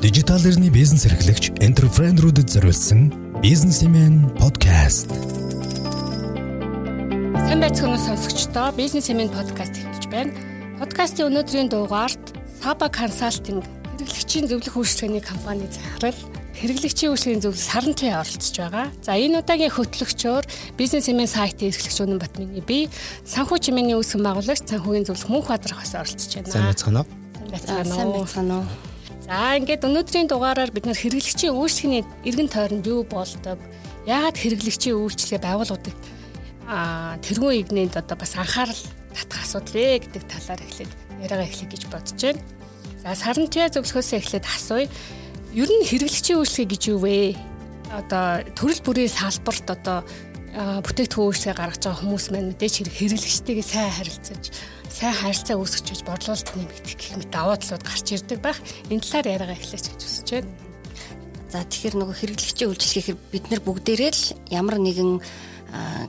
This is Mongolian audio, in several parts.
Дижитал эрхний бизнес эрхлэгч энтерпренерүүдэд зориулсан бизнесмен подкаст. Сайн байцгаана сонсогчдоо бизнесмен подкаст эхэлж байна. Подкастын өнөөдрийн дугаарт Saba Consulting хэрэглэгчийн зөвлөх үйлчлэгээний компани захирал хэрэглэгчийн үйлчлэгийн зөвлөл саран туяа оролцож байгаа. За энэ удаагийн хөтлөгчөөр бизнесмен сайтын эрхлэгч Үнэн Батмины би санхүү чимээний үүсгэн байгуулагч санхүүгийн зөвлөх Мөнх Бадрах бас оролцож байна. Сайн байцгаана уу? Сайн байцгаана уу? За ингээд өнөөдрийн дугаараар бид нэр хэрэглэгчийн үйлчлэгийн эргэн тойронд юу болдог? Яагаад хэрэглэгчийн үйлчлэгээ байгууллагуудыг аа тэргуун игнэнд одоо бас анхаарал татах асуудал вэ гэдэг талаар эхлээд яриагаа эхлэх гэж бодож байна. За сарантиа зөвлөхөөсөө эхлээд асууя. Ер нь хэрэглэгчийн үйлчлэгээ гэж юу вэ? Одоо төрөл бүрийн салбарт одоо бүтээгдэхүүн үйлчлэгээ гаргаж байгаа хүмүүс маань мэдээж хэрэг хэрэглэгчтэйгээ сайн харилцаж сайн харилцаа үүсгэж борлуулалт нэмэгдэх гэх мэт даваа талууд гарч ирдэг байх. Энэ талаар яриагаа эхлэч гэж хүсэж байна. За тэгэхээр нөгөө хэрэглэгчийн үйлчлэгээр бид нар бүгдээрээ л ямар нэгэн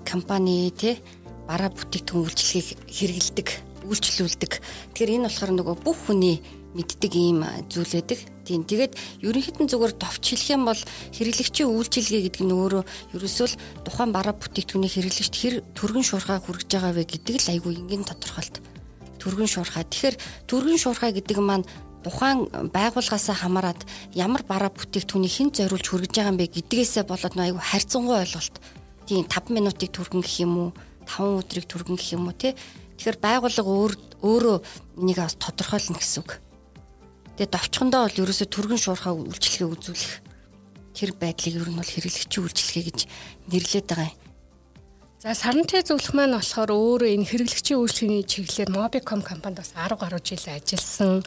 компани те бараа бүтээгдэхүүн үйлчлэгийг хэрэгэлдэг, үйлчлүүлдэг. Тэгэхээр энэ болохоор нөгөө бүх хүний мэддэг ийм зүйл байдаг. Тийм. Тэгээд ерөнхийд нь зүгээр товч хэлэх юм бол хэрэглэгчийн үйлчилгээ гэдэг нь өөрөө ерөөсөө л тухайн бараа бүтээгдэхүүний хэрэглэгчд хэр төргөн шуурхаа хүргэж байгаа вэ гэдэг л айгүй энгийн тодорхойлт. Төргөн шуурхаа. Тэгэхээр төргөн шуурхаа гэдэг маань тухайн байгууллагаасаа хамаарат ямар бараа бүтээгдэхүүний хэн зориулж хүргэж байгаа юм бэ гэдгээсээ болоод айгүй харьцангуй ойлголт. Тийм 5 минутыг түргэн гэх юм уу? 5 өдрийг түргэн гэх юм уу те. Тэгэхээр байгууллага өөр өөрөө энийг бас тодорхойлно гэсэн үг. Тэгээд довчхондоо бол ерөөсө түргэн шуурхаа үйлчлэгээ үзүүлэх тэр байдлыг ер нь бол хэрэглэгчийн үйлчлэгээ гэж нэрлэдэг байгаа юм. За сарантай зөвлөх маань болохоор өөрөө энэ хэрэглэгчийн үйлчлэгийн чиглэлээр Mobicom компанид бас 10 гаруй жил ажилласан.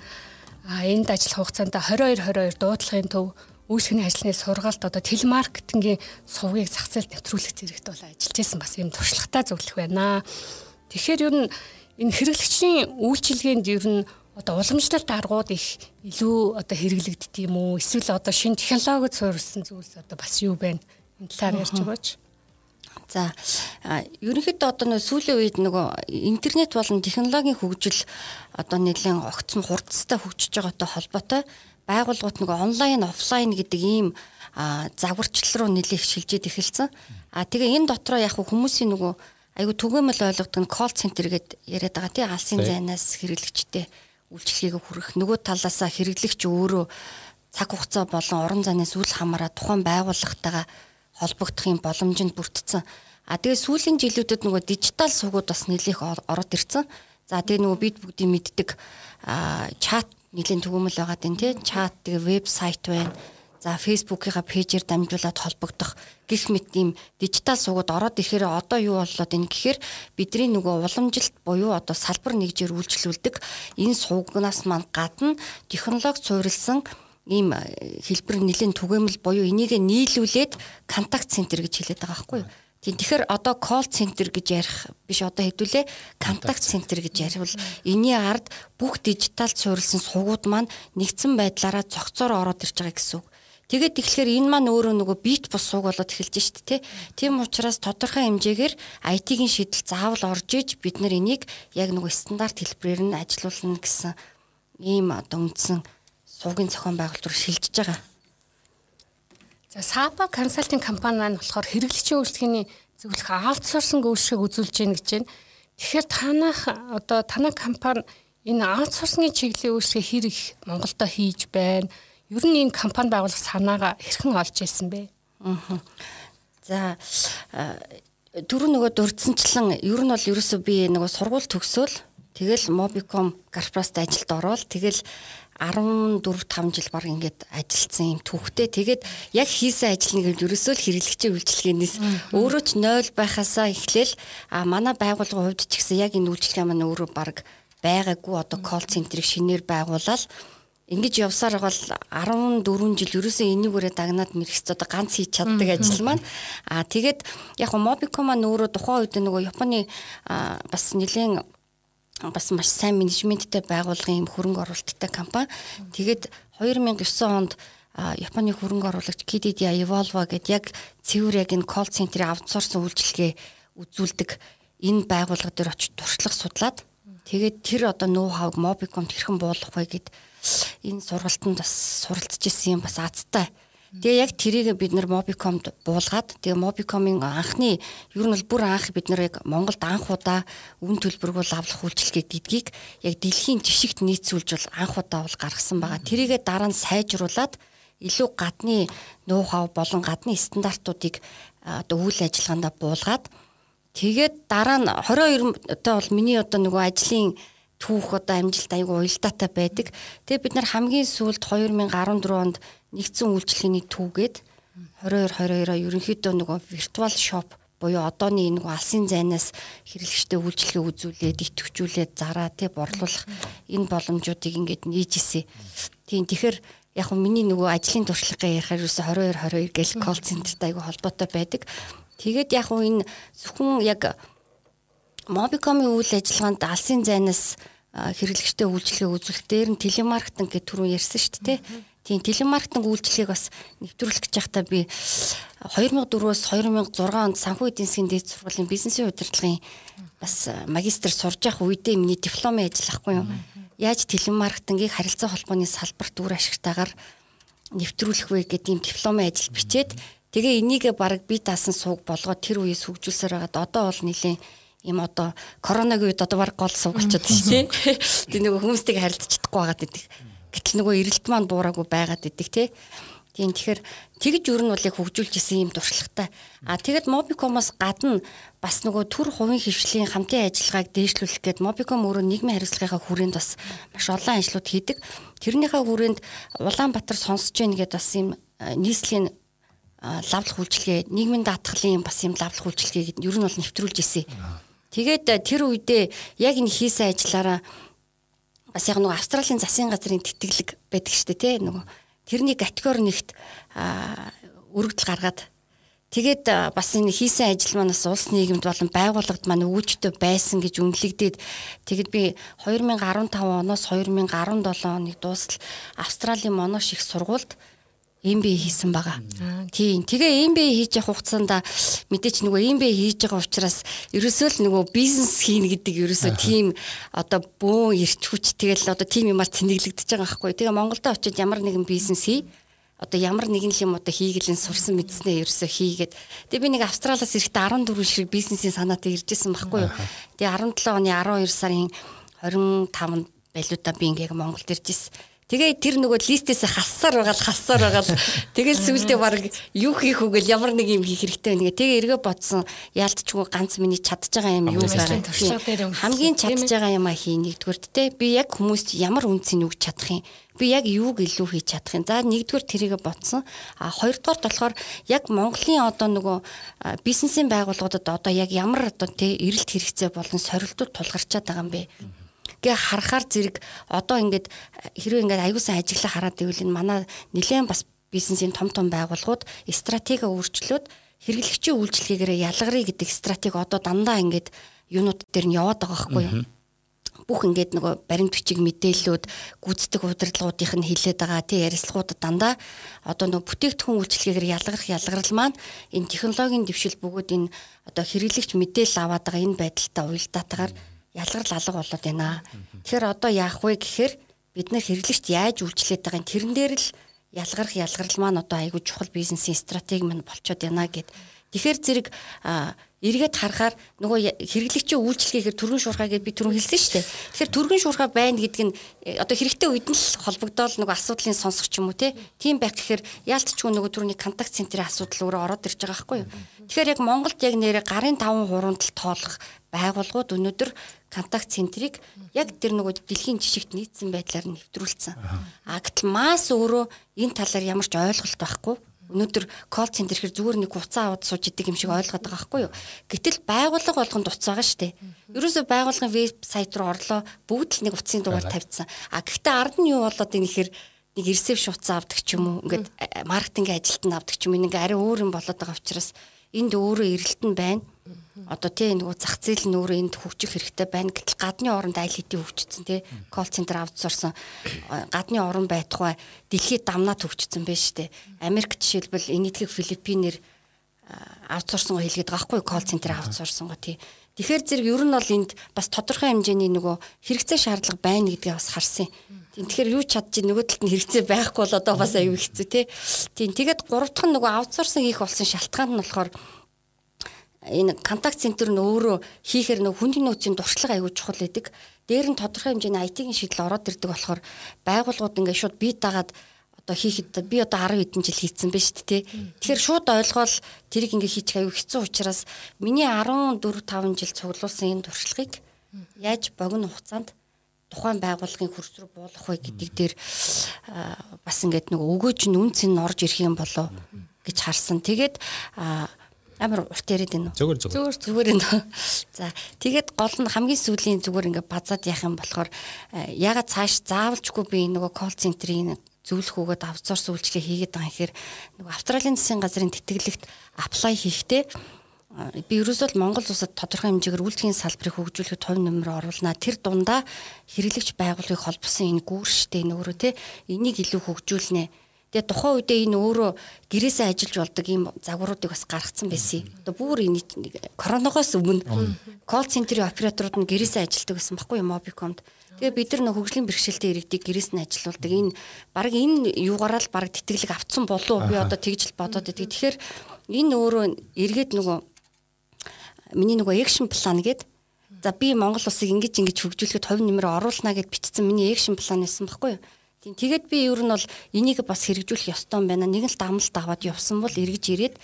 А энд ажиллах хугацаанд 22 22 дуудлагын төв үйлчлэгийн ажлын сургаалт одоо телемаркетингийн сувгийг зах зээлд нэвтрүүлэх зэрэгт бол ажиллаж исэн бас юм туршлагатай зөвлөх байна. Тэгэхээр ер нь энэ хэрэглэгчийн үйлчилгээнд ер нь одоо уламжлалт аргууд их илүү одоо хэрэглэгддэг юм уу? Эсвэл одоо шинэ технологид суурилсан зүйлс одоо бас юу байна? Энэ талаар ярьж өгөөч. За ерөнхийдөө одоо нөө сүүлийн үед нөгөө интернет болон технологийн хөгжил одоо нэлээд огцон хурдтай хөгжиж байгаатай холбоотой байгууллагууд нөгөө онлайн офлайн гэдэг ийм загварчлал руу нэлээд шилжиж эхэлсэн. А тэгээ энэ дотроо яг хүмүүсийн нөгөө айгу түгээмэл ойлгодог нь колл центр гэдэг яриад байгаа тий алсын зайнаас хэрэглэгчтэй үйлчлэгийг хүргэх нөгөө талаасаа хэрэглэгч өөрөө цаг хугацаа болон орон зайнаас үл хамааран тухайн байгууллагатайгаа холбогдох юм боломжинд бүрдсэн. А тэгээ сүүлийн жилүүдэд нөгөө дижитал сувгууд бас нэлээх ороод ирсэн. За тэгээ нөгөө бид бүгдийн мэддэг чат нэлийн түгээмэл байгаа дээ тий чат тэгээ вебсайт байна. За Facebook-ийнхаа пэйжээр дамжуулаад холбогдох гих мэт ийм дижитал сувгууд ороод ирэхээр одоо юу болоод энэ гэхээр бидний нөгөө уламжилт буюу одоо салбар нэгжээр үйлчлүүлдэг энэ сувгнаас маань гадна технологи суурилсан ийм хэлбэр нэлийн түгээмэл буюу энийг нийлүүлээд контакт центр гэж хэлээд байгаа байхгүй юу. Тийм тэгэхээр одоо call center гэж ярих биш одоо хэдүүлээ контакт центр гэж ярих бол энэний ард бүх дижитал суурилсан сувгууд маань нэгдсэн байдлаараа зохицоор ороод ирж байгаа гэсэн үг. Тэгээд тэгэхээр энэ маань өөрөө нөгөө бит бус сууг болоод эхэлж шít те. Тийм учраас тодорхой хэмжээгээр IT-ийн шийдэл заавал орж иж бид нар энийг яг нөгөө стандарт хэлбэрээр нь ажилуулна гэсэн ийм одоо үндсэн суугийн зохион байгуулалт руу шилжиж байгаа. За Sapa консалтинг компани маань болохоор хэрэглэгчийн үйлчлэгээний зөвлөх аутсорсинг үйлчлэгийг үзүүлж гин гэж байна. Тэгэхээр танах одоо танай компани энэ аутсорсингийн чиглэлийн үйлчлэгийг хэр их Монголдо хийж байна? Ер нь энэ компани байгуулах санаагаа хэрхэн олж ирсэн бэ? Аа. За түрүү нөгөө дурдсанчлан ер нь бол ерөөсөө би нөгөө сургууль төгсөөл тэгэл Mobicom Garprast ажилд ороод тэгэл 14 5 жил баг ингээд ажилласан юм түүхтэй. Тэгээд яг хийсэн ажил нэг ерөөсөө л хэрэглэгчийн үйлчилгээнээс өөрөө ч 0 байхасаа эхлээл а манай байгууллагын хувьд ч гэсэн яг энэ үйлчилгээ маань өөрөө баг байгаагүй. Одоо колл центрийг шинээр байгуулаад ингэж явсаар бол 14 жил ерөөсөө энийгээрээ дагнаад мэрэгч одоо ганц хийж чаддаг ажил маань. Аа тэгээд яг Mobicom маань өөрөө тухайн үед нөгөө Японы бас нэлээд бас маш сайн менежменттэй байгууллагын хөрөнгө оруулалттай компани. Тэгээд 2009 онд Японы хөрөнгө оруулагч KDDI Evolva гэдэг яг цэвэр яг энэ колл центрийн аутсорс үйлчилгээ үзүүлдэг энэ байгууллага дээр очиж туршлага судлаад Тэгээд тэр одоо ноу хавг Mobicom хэрхэн буулгах вэ гэд энэ сургалтанд бас суралцж исэн юм бас азтай. Тэгээ яг тэрийг бид нар Mobicom-д буулгаад тэгээ Mobicom-ын анхны ер нь бол бүр анх бид нарыг Монголд анх удаа үн төлбөргүй лавлах үйлчилгээ гэдгийг яг дэлхийн жишгт нийцүүлж бол анх удаа бол гаргасан байгаа. Тэрийгээ дараа нь сайжруулад илүү гадны ноу хав болон гадны стандартуудыг одоо үйл ажиллагаанд буулгаад тэгээд дараа нь 22 одоо бол миний одоо нөгөө ажлын түүх одоо амжилт айгу уялдаатай байдаг. Тэгээ бид нар хамгийн сүүлд 2014 онд нэгдсэн үйлчлэгээний түүгээд 22 22-аа ерөнхийдөө нөгөө виртуал шоп буюу одооний энэ алсын зайнаас хэрэглэгчтэй үйлчлэгээ үзүүлээд идэвхжүүлээд зараа тий борлуулах энэ боломжуудыг ингээд нээж ирсэн. Тийм тэгэхээр яг хөө миний нөгөө ажлын туршлагаа ярихаар юусе 22 22 гэл колл центртэй айгу холбоотой байдаг. Тэгээд яг хөө энэ зөвхөн яг Mobicom-ийн үйл ажиллагаанд алсын зайнаас хэрэглэгчтэй үйлчлэгээ үзүүлэх дээр нь телемаркетинг гэдэг түрүү ярьсан шүү дээ. Тийм телемаркетинг үйлчлэгийг бас нэвтрүүлэх гэж байхдаа би 2004-өөс 2006 онд санхүү эдийн засгийн дээд сургуулийн бизнесийн удирдлагын бас магистр сурж явах үедээ миний дипломын ажил ахгүй юу. Яаж телемаркетингийг харилцаа холбооны салбарт үр ашигтайгаар нэвтрүүлэх вэ гэдэг ийм дипломын ажил бичээд тэгээ энийг баг би даасан сууг болгоод тэр үеэс хөгжүүлсээр байгаад одоо бол нэлийн им одоо коронагийн үед одоо баг гол сууг болчиход тийм тий. Тэг нөгөө хүмүүстэйг харилцаж чадахгүй байгаад идэг. Гэтэл нөгөө эрэлт маань буураагүй байгаад идэг тий. Тийм тэгэхээр тэгж ер нь бол яг хөгжүүлж исэн юм туршлагатай. А тэгэд Mobicom-оос гадна бас нөгөө төр хувийн хөвшлийн хамтын ажиллагааг дээшлүүлэх гээд Mobicom өөрөө нийгмийн хариуцлагынхаа хүрээнд бас маш олон ажлууд хийдэг. Тэрнийхээ хүрээнд Улаанбаатар сонсож гин гэдээ бас юм нийслэлийн лавлах үйлчилгээ, нийгмийн даатгалын бас юм лавлах үйлчилгээг ер нь бол нэвтрүүлж исэн. Тэгээд тэр үедээ яг энэ хийсэн ажиллаараа бас яг нөгөө Австралийн засгийн газрын тэтгэлэг байдаг шүү дээ тий нөгөө тэрний категори нэгт өргөдөл гаргаад. Тэгээд бас энэ хийсэн ажил манаас улс нийгэмд болон байгууллагад маань өвөжтэй байсан гэж үнэлэгдээд тэгэд би 2015 оноос 2017 оныг дуустал Австралийн Монош их сургуульд MBA хийсэн байгаа. Тийм. Тэгээ MBA хийж явах хугацаанд мэдээч нөгөө MBA хийж байгаа учраас ерөөсөө л нөгөө бизнес хийнэ гэдэг ерөөсөө тийм одоо бөөн ирч хүч тэгэл одоо тийм юмар цэнэглэгдэж байгаа байхгүй. Тэгээ Монголд очиод ямар нэгэн бизнес хий одоо ямар нэгэн юм одоо хийгэлэн сурсан мэдснээ ерөөсөө хийгээд тэгээ би нэг австралиас ирэхдээ 14 ширхэг бизнесийн санаатай иржсэн байхгүй юу. Тэгээ 17 оны 12 сарын 25-нд байлуудаа би ингээ Монголд иржсэн. Тэгээ тэр нөгөө листээсээ хассаар байгаа л хассаар байгаа л тэгэл сүулдэ баг юу хийх үгэл ямар нэг юм хийх хэрэгтэй байна гэ. Тэгээ эргээ бодсон яалтчгүй ганц миний чадж байгаа юм юу байгаа. Хамгийн чадж байгаа юм а хий нэгдүгürt те би яг хүмүүст ямар үнцийг өгч чадах юм. Би яг юуг илүү хийж чадах юм. За нэгдүгээр тэрийгэ бодсон. А хоёрдугаарт болохоор яг Монголын одоо нөгөө бизнесийн байгууллагуудад одоо яг ямар одоо те эрэлт хэрэгцээ болон сорилтууд тулгарчаад байгаа юм бэ? Гээ харахаар зэрэг одоо ингээд хэрвээ ингээд аюулсан ажиглаа хараад ивэл энэ манай нэлээд бас бизнесийн том том байгууллагууд стратеги өөрчлөөд хэрэглэгчийн үйлчлэгээр ялгарыг гэдэг стратеги одоо дандаа ингээд юунууд дээр нь яваад байгаа байхгүй юу? Бүх ингээд нөгөө баримт бичиг мэдээллүүд гүйцэтгэх удирдлагуудынх нь хилээд байгаа тий ярилцлагуудад дандаа одоо нөгөө бүтээгдэхүүн үйлчлэгээр ялгарх ялгарл маань энэ технологийн дэвшил бөгөөд энэ одоо хэрэглэгч мэдээлэл аваад байгаа энэ байдалтай уялдаатайгаар mm -hmm ялгарл алга болоод байна. Тэгэхээр одоо яах вэ гэхээр бид нэр хэрэглэгч яаж үйлчлээд байгааг тэрэн дээр л ялгарх ялгарл маань одоо айгүй чухал бизнесийн стратеги маань болчиход байна гэд. Тэгэхээр зэрэг эргээд харахаар нөгөө хэрэглэгчийн үйлчлэгээр түргэн шуурхаа гэдээ би түрүүн хэлсэн шүү дээ. Тэгэхээр түргэн шуурхаа байна гэдэг нь э, одоо хэрэгтэй үед нь л холбогдоод нөгөө асуудлын сонсох ч юм уу тийм байх гэхээр яалтчгүй нөгөө түрүүний контакт центрийн асуудал өөрөө ороод ирж байгаа байхгүй юу. Тэгэхээр яг Монголд яг нэрэ гарын 5 хуруунд л тоолох байгууллагууд өнөөдөр контакт центрийг яг тэр нөгөө дэлхийн жишгт нийцсэн байдлаар нэвтрүүлсэн. А гэтэл мас өөрөө энэ талаар ямар ч ойлголт байхгүй Өнөөдөр колл центр ихэр зүгээр нэг уцаа аваад сууж идэг юм шиг ойлгоод байгаа байхгүй юу? Гэтэл байгууллага болгонд утас байгаа шүү дээ. Ерөөсөө байгууллагын вебсайт руу орлоо бүгд л нэг утсын дугаар тавьдсан. А гэхдээ ард нь юу болоод энэ ихэр нэг ресепшн утас авдаг ч юм уу ингээд маркетингийн ажилтнад авдаг ч юм ингээ арай өөр юм болоод байгаа учраас энд өөрөө эрэлт нь байна Одоо тий нөгөө зах зээл нь өөрөө энд хөгжих хэрэгтэй байна. Гэтэл гадны оронд айл хэдийн хөгжсөн тий колл центр аутсорсон гадны орон байтугай дэлхийд дамнаад хөгжсөн байж штэ. Америк жишээлбэл энэтхэг Филиппинээр аутсорсон го хэлгээд байгаа хгүй колл центр аутсорсон го тий. Тэгэхээр зэрэг ер нь бол энд бас тодорхой хэмжээний нөгөө хэрэгцээ шаардлага байна гэдгээ бас харсан юм. Тийм тэгэхээр юу чадчих нөгөө талд нь хэрэгцээ байхгүй бол одоо бас аюу хэцүү тий. Тийм тэгээд гурав дахь нь нөгөө аутсорсинг хийх болсон шалтгаан нь болохоор энэ контакт центр нь өөрөө хийхээр нөгөө хүндийн нөөцийн дуршлаг аюу чухал байдаг. Дээр нь тодорхой хэмжээний IT-ийн шийдэл ороод ирдэг болохоор байгууллагууд ингээд шууд бие дагаад одоо хийхэд би одоо 10 хэдэн жил хийцэн байна шүү дээ тий. Тэгэхээр шууд ойлгоол тэрийг ингээ хийчих аюу хэцүү учраас миний 14 5 жил цуглуулсан энэ туршлагыг яаж богино хугацаанд тухайн байгууллагын хөрс рүү буулгах вэ гэдэг дээр бас ингээд нөгөө өгөөж нь үнц нь орж ирэх юм болоо гэж харсан. Тэгээд амар урт яриад байна уу? Зүгээр зүгээр. Зүгээр байна. За тэгээд гол нь хамгийн сүүлийн зүгээр ингээд базаад яах юм болохоор ягаад цааш заавалчгүй би нөгөө колл центрийн зөвлөх өгөөд аутсорс үйлчлэг хийгээд байгаа юм хэр нөгөө Австралийн засгийн газрын тэтгэлэгт аплай хийхдээ би ерөөсөө Монгол улсад тодорхой хэмжээгээр үйлдвэрийн салбарыг хөгжүүлэхэд хувь нэмэр оруулнаа. Тэр дундаа хэрэглэгч байгууллагыг холбосон энэ гүүрштэй нөөрөө те энийг илүү хөгжүүлнэ. Тэгээ тухайн үедээ энэ өөрөө гэрээсээ ажиллаж болдог ийм загваруудыг бас гаргацсан байсан. Одоо бүр энэ коронавигоос өмнө колл центрийн операторууд нь гэрээсээ ажилладаг гэсэн баггүй юм Mobicom-д. Тэгээ бид нар нөх хөгжлийн бэрхшээлтэй иргэдийг гэрээс нь ажилуулдаг. Энэ баг энэ юугаараа л баг тэтгэлэг авцсан болов би одоо тэгж л бодоод байдаг. Тэгэхээр энэ өөрөө эргээд нөгөө миний нөгөө экшн план гээд за би Монгол улсыг ингэж ингэж хөгжүүлэхэд хувь нэмэр оруулна гэд бичсэн миний экшн план байсан байхгүй юу. Тийм тэгээд би ер нь бол энийг бас хэрэгжүүлэх ёстой юм байна. Нэг л дамналт аваад явсан бол эргэж ирээд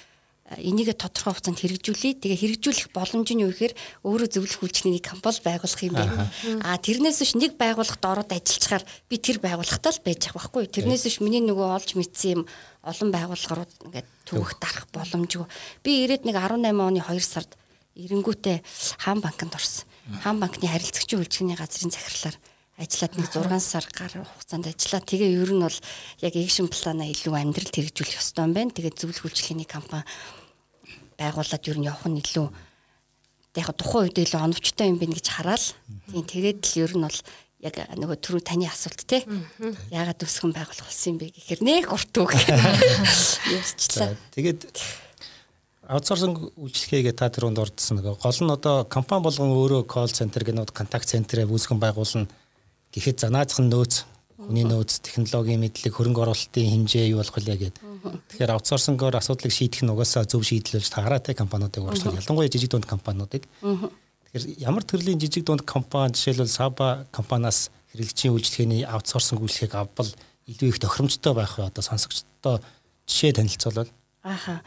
энийг тодорхой хугацаанд хэрэгжүүлээ. Тэгээ хэрэгжүүлэх боломж нь юу гэхээр өөрөө зөвлөх үйлчлэгийн компани байгуулах юм байна. Аа тэрнээс биш нэг байгууллагт ороод ажиллачаар би тэр байгууллагатай л байж байгаа байхгүй. Тэрнээс биш миний нөгөө олж мэдсэн юм олон байгууллагууд ингээд төвөх дарах боломжгүй. Би ирээд нэг 18 оны 2 сард эренгүүтээ хаан банкнд орсон. Хаан банкны харилцагчийн үйлчлэгийн газрын захирлаар ажиллаад нэг 6 сар гар хугацаанд ажиллаад тэгээ ер нь бол яг экшн плана илүү амьдралд хэрэгжүүлэх ёстой юм байна. Тэгээ зөвлөх үйлчлэгийн компани байгуулад ер нь явах нь илүү яг тухайн үед илүү оновчтой юм байна гэж хараад тийм тэгээд л ер нь бол яг нөгөө түрүү таны асуулт те яагаад өсгөн байгуулах болсон юм бэ гэхээр нэг урт үг явуулчихлаа. Тэгээд аутсорсинг үйлчлэгээ та түрүүнд ордсон нөгөө гол нь одоо компани болгон өөрөө колл центр гэнүүд контакт центрээ үүсгэн байгуулна гэхэд за наазах нь нөөц хүний нөөц технологийн мэдлэг хөрөнгө оруулалтын хэмжээ юу болох вэ гэдэг. Тэгэхээр аутсорсингоор асуудлыг шийдэх нь угаасаа зөв шийдэл болж таараатай компаниудыг урьдчилж ялангуяа жижиг дунд компаниудыг. Тэгэхээр ямар төрлийн жижиг дунд компани жишээлбэл Саба компаниас хэрэглэгчийн үйлчлэгээний аутсорсинг үйлчлэгийг авбал илүү их тохиромжтой байх вэ? Одоо сонсогчдоо жишээ танилцуулбал. Ааха.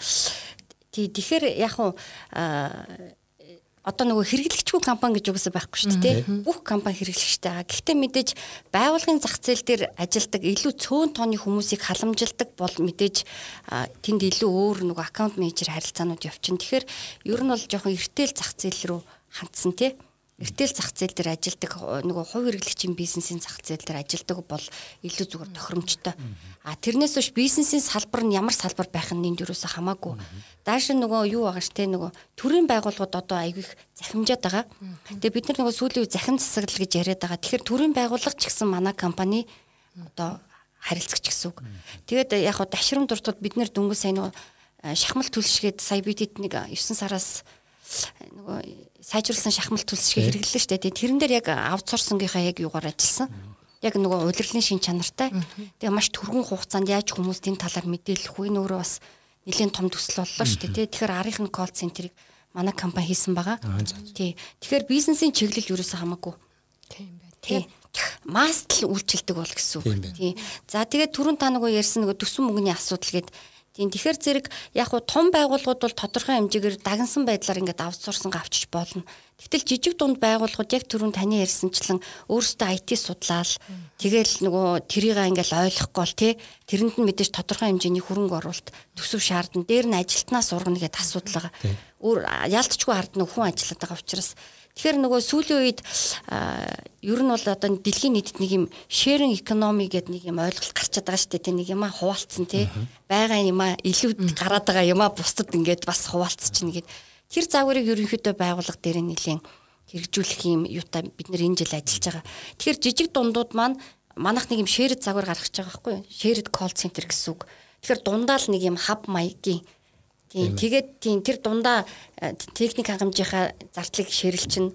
Тий тэгэхээр яг уу одоо нөгөө хэрэглэгчгүй компани гэж үгүйсэ байхгүй шүү дээ бүх компани хэрэглэгчтэй байгаа. Гэхдээ мэдээж байгууллагын зах зээл дээр ажилдаг илүү цөөн тооны хүмүүсийг халамжилдаг бол мэдээж тэнд илүү өөр нөгөө аккаунт менежер харилцаанууд явчихна. Тэгэхээр ер нь бол жоохон эртэл зах зээл рүү хандсан тий эртэл зах зээл дээр ажилдаг нөгөө хувь хэрэглэгчийн бизнесийн зах зээл дээр ажилдаг бол илүү зүгээр тохиромжтой. А тэрнээс биш бизнесийн салбар нь ямар салбар байх нь энд юусоо хамаагүй. Дааш нөгөө юу байгаа ш тэ нөгөө төрийн байгууллагууд одоо айгүйх захимжаад байгаа. Тэгээ бид нар нөгөө сүүлийн үе захим засаглал гэж яриад байгаа. Тэгэхээр төрийн байгууллага ч гэсэн манай компани одоо харилцагч гэсэн үг. Тэгээд яг хаа дашрам дуртад бид нэр дөнгөж сайн нөгөө шахмал төлшгээд сая бид хэд нэг 9 сараас нөгөө сайжруулсан шахмал төлсөж хэрэглэлээ шүү дээ. Тэрэн дээр яг аутсорсингийнхаа яг юугаар ажилласан. Яг нөгөө удирдлын шин чанартай. Тэгээ маш түргэн хугацаанд яаж хүмүүст энэ талаар мэдээлэх вэ? Нөөрөө бас нэлээд том төсөл боллоо шүү дээ. Тэгэхээр арийнхын колл центрийг манай компани хийсэн байгаа. Тий. Тэгэхээр бизнесийн чиглэл ерөөсөө хамаагүй. Тийм байна. Тий мастл үйлчилдэг бол гэсэн үг. Тийм. За тэгээд түрүүн та нөгөө ярьсан нөгөө төсвөн мөнгөний асуудал гээд Тийм тэгэхээр зэрэг яг хуу том байгууллагууд бол тодорхой хэмжээгээр дагнсан байдлаар ингээд аутсорсон авчиж болно. Гэтэл жижиг дунд байгууллагууд яг түрүүн таны ярьсанчлан өөрсдөө IT судлаал тэгэл нөгөө тэрийг ингээл ойлгохгүй бол тий тэрэнд нь мэдээж тодорхой хэмжээний хөрөнгө оруулалт төсөв шаардна. Дээр нь ажилтнаа сургана гэдэг асуудал байгаа. Өөр яалтчгүй ард нь хүн ажиллаад байгаа учраас Тэгэхээр нөгөө сүүлийн үед ер нь бол одоо дэлхийн нийтэд нэг юм sharing economy гэдэг нэг юм ойлголт гарчаад байгаа шүү дээ. Тэ нэг юм хуваалцсан тий. Бага юм а илүү гараад байгаа юм а бусдад ингээд бас хуваалцчихна гэд. Тэр загварыг ерөнхийдөө байгууллага дээр нэлийн хэрэгжүүлэх юм юутай бид нэр энэ жил ажиллаж байгаа. Тэгэхээр жижиг дундууд маань манах нэг юм shared загвар гаргаж байгаа байхгүй юу? Shared call center гэсэн үг. Тэгэхээр дундаа л нэг юм хаб маягийн Тийм тэгээд тийм тэр дундаа э, техник хангамжийнхаа зардлыг ширэлчин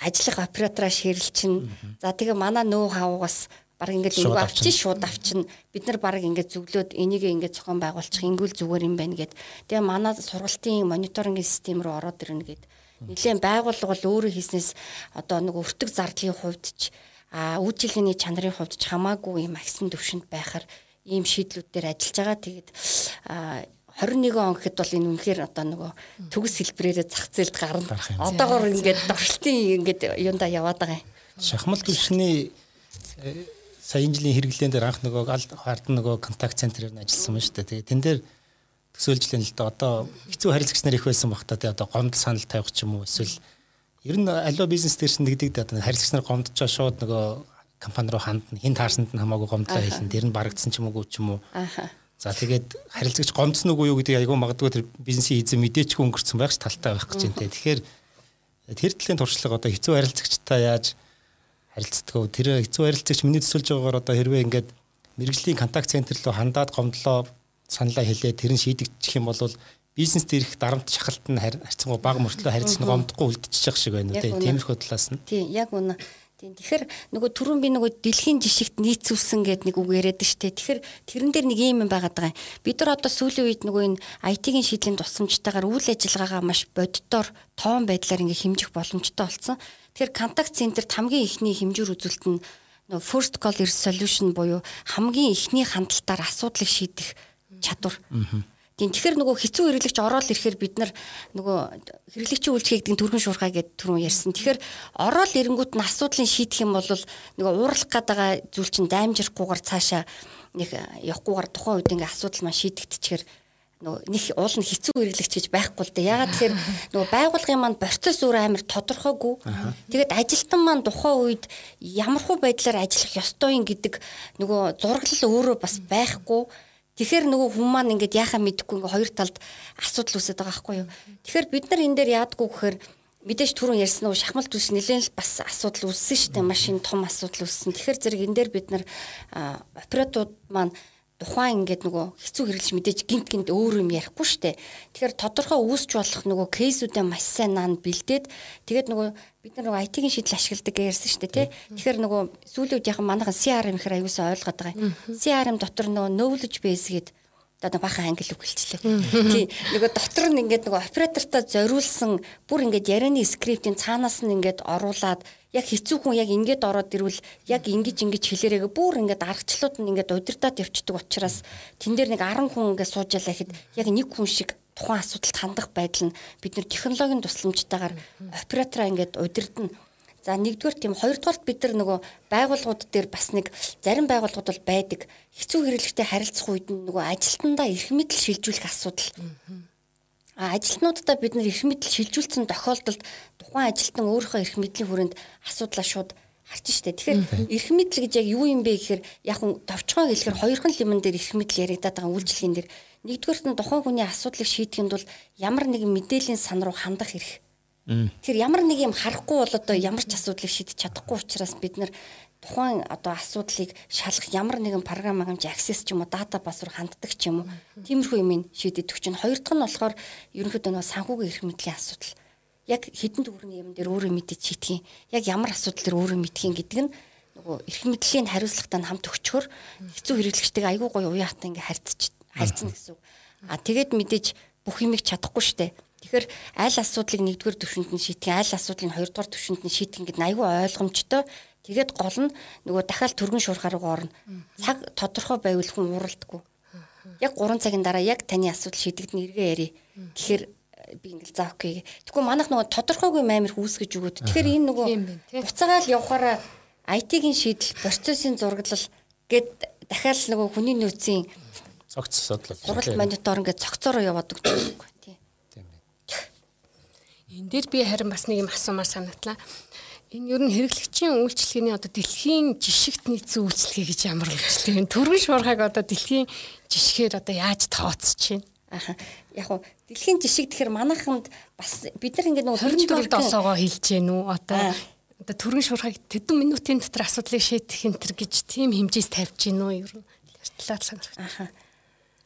ажиллах оператораа ширэлчин. За тэгээ манай нөө хавгаас баг ингээд өнгө авчин шууд авчин бид нар баг ингээд зүглөөд энийг ингээд зохион байгуулчих ингүүл зүгээр юм байна гэд. Тэгээ манай сургалтын мониторингийн систем рүү ороод ирнэ гэд. Нилээн байгууллага бол өөрөө хийснээс одоо нэг өртөг зардлын хувьд ч а үйлчлэгээний чанарын хувьд ч хамаагүй юм агсан төвшөнд байхаар ийм шийдлүүд дээр ажиллаж байгаа. Тэгээд 21 он гэхэд бол энэ үнэхээр одоо нөгөө төгс хэлбрээрээ зах зээлд гарна. Одоогор ингээд дорчлтын ингээд юунда яваад байгаа юм. Шахмал төвшний сая жилийн хэрэглэн дээр анх нөгөө ард нөгөө контакт центрээр нь ажилласан байна шүү дээ. Тэгээ тэн дээр төсөөлжлэн л да одоо хэцүү харилцагч нар их байсан бах та тэгээ одоо гомдол санал тавих ч юм уу эсвэл ер нь аливаа бизнес дээр чинь нэгдэг да харилцагч нар гомдчихоо шууд нөгөө компани руу хандна хин таарсанд нь хамаагүй гомдлоо хэлнэ. Тэр нь барагдсан ч юм уу ч юм уу за тэгээд харилцагч гомдсон уу юу гэдэг айгүй магадгүй тэр бизнесийн эзэн мэдээчгүй өнгөрцөн байх ш талтай байх гэж байна те тэгэхээр тэр талын туршлага одоо хэцүү харилцагчтай яаж харилцдаг. Тэр хэцүү харилцагч миний төсөлж байгаагаар одоо хэрвээ ингээд мэрэгжлийн контакт центр руу хандаад гомдлоо саналаа хэлээ тэр нь шийдэгдчих юм бол бизнес дээрх дарамт шахалт нь харьцангуй бага мөртлөө харилцсан гомдохгүй үлдчихэж шиг байна үү тиймэрхүү талаас нь. Тийм яг үнэ. Тийм тэгэхээр нөгөө түрүүн би нөгөө дэлхийн жишгт нийцүүлсэн гэд нэг үг яриад штэ. Тэгэхээр тэрэн дээр нэг юм байгаад байгаа юм. Бид нар одоо сүүлийн үед нөгөө энэ IT-ийн шийдлийн тусламжтайгаар үйл ажиллагаагаа маш боддоор тоон байдлаар ингээ хэмжих боломжтой болсон. Тэгэхээр контакт центрт хамгийн ихний хэмжүүр үзүүлэлт нь нөгөө first call solution буюу хамгийн ихний хандлтаар асуудлыг шийдэх чадвар. Тийм тэгэхээр нөгөө хэцүү хэрэглэгч ороод ирэхээр бид нар нөгөө хэрэглэгчийн үйлчлэгийг гэдэг түргэн шуурхаа гэдэг түрүүн ярьсан. Тэгэхээр ороод ирэнгүүт нь асуудлыг шийдэх юм бол нөгөө уурлах байгаа зүйл чинь даймжрахгүйгээр цаашаа нэг явахгүйгээр тухайн үед ингээ асуудал маань шийдэгдчихээр нөгөө нэг уул нь хэцүү хэрэглэгч гэж байхгүй л дээ. Ягаад тэгэхээр нөгөө байгуулгын маань процесс өөр амар тодорхойгүй. Тэгээд ажилтан маань тухайн үед ямархуу байдлаар ажиллах ёстой юм гэдэг нөгөө зураглал өөрөө бас байхгүй. Тэгэхээр нөгөө хүмүүс маань ингээд яхаа мэдэхгүй ингээ хоёр талд асуудал үүсэж байгаа байхгүй юу. Тэгэхээр бид нар энэ дээр яадгүй гэхээр мэдээж түрүүн ярьсан уу шахмал түлш нэлээд л бас асуудал үүссэн шүү дээ. Машин том асуудал үүссэн. Тэгэхээр зэрэг энэ дээр бид нар операторууд маань тухайн ингээд нөгөө хэцүү хэрэглэж мэдээж гинт гинт өөр юм ярихгүй штэ. Тэгэхээр тодорхой үүсч болох нөгөө кейсүүдээ маш сайн наан бэлдээд тэгээд нөгөө бид нар нөгөө IT-ийн шийдэл ашигладаг ярьсан штэ тий. Тэгэхээр нөгөө сүүлийн үеийнхэн манайхан CRM гэхээр аюулсаа ойлгоод байгаа. CRM дотор нөгөө knowledge base гэдэг одоо бахан англи үг хэлчихлээ. Тий. Нөгөө дотор нь ингээд нөгөө оператортой зориулсан бүр ингээд ярианы скриптийн цаанаас нь ингээд оруулаад яг хэцүү хүн яг ингээд ороод ирвэл яг ингэж ингэж хэлээрээ бүр ингээд аргачлууд нь ингээд удирдаад явцдаг учраас тэн дээр нэг 10 хүн ингээд сууж ялаа хэд яг нэг хүн шиг тухайн асуудалд хандах байдал нь бид нэр технологийн тусламжтайгаар оператораа ингээд удирдна За нэгдүгээр тийм хоёрдугаарт бид нар нөгөө байгууллагууд дээр бас нэг зарим байгууллагууд бол байдаг. Хэцүү хэрэглэгтэй харилцах үед нөгөө ажилтнаа эрх мэдэл шилжүүлэх асуудал. А ажилтнуудаа бид нар эрх мэдэл шилжүүлсэн тохиолдолд тухайн ажилтан өөрийнхөө эрх мэдлийн хүрээнд асуудлаа шууд харж штэ. Тэгэхээр эрх мэдэл гэж яг юу юм бэ гэхээр яг хүн товчгоо хэлэхээр хоёрхан лимон дээр эрх мэдэл яригадаад байгаа үйлчлэгийн дээр. Нэгдүгээрт нь тухайн хүний асуудлыг шийдэхэд бол ямар нэгэн мэдээллийн сан руу хандах эрх Тэгэхээр ямар нэг юм харахгүй бол одоо ямар ч асуудлыг шийдэж чадахгүй учраас бид нэр тухайн одоо асуудлыг шалгах ямар нэгэн програм хангамж access ч юм уу дата бас руу ханддаг ч юм уу тиймэрхүү юм шийдэж өгч чинь хоёр дахь нь болохоор ерөнхийдөө нөгөө санхүүгийн эрх мэдлийн асуудал. Яг хідэн төгрөгийн юм дээр өөрөө мэдэж шийтгэн яг ямар асуудал дээр өөрөө мэдхийн гэдэг нь нөгөө эрх мэдлийн хариуцлагатай хамт өгчхөр хэцүү хэрэглэгчтэйг айгүй гоё уян хатан ингээ харьцаж харьцна гэсэн үг. А тэгээд мэдээж бүх юмыг чадахгүй штэ Тэгэхээр аль асуудлыг нэгдүгээр төвшөнд нь шийтгэн, аль асуудлыг хоёрдугаар төвшөнд нь шийтгэн гэдэг нь айгүй ойлгомжтой. Тэгээд гол нь нөгөө дахиад төргөн шуурхаар руу орно. Цаг тодорхой байвал хүн уралдаггүй. Яг 3 цагийн дараа яг таны асуудал шийдэгдэн эргээ яри. Тэгэхээр э, би ингээл за окей. Тэгвэл манайх нөгөө тодорхойгүй маймир үүсгэж өгөөд. Тэгэхээр энэ нөгөө буцаагаал явахаараа IT-ийн шийдэл, процессын зураглал гэд дахиад нөгөө хүний нөөцийн цогц асуудал. Сургалт монитор ингээд цогцороо яваад өгч байгаа. Энэ дээр би харин бас нэг юм асуумаар санагдлаа. Энэ ер нь хэрэглэгчийн үйлчлэгээний одоо дэлхийн жишгт нийцсэн үйлчлэгээ гэж ямар үйлчлэгээ вэ? Төргөн шуурхайг одоо дэлхийн жишгээр одоо яаж тооцож байна? Аха. Яг уу дэлхийн жишг тэгэхээр манайханд бас бид нар ингээд нөгөө 24 досоогоо хэлж гэнэ үү? Одоо одоо төргөн шуурхайг тэдэн минутын дотор асуудлыг шийдэх энэ төр гэж тийм хэмжээс тавьж гэнэ үү ер нь? Талаар санах. Аха.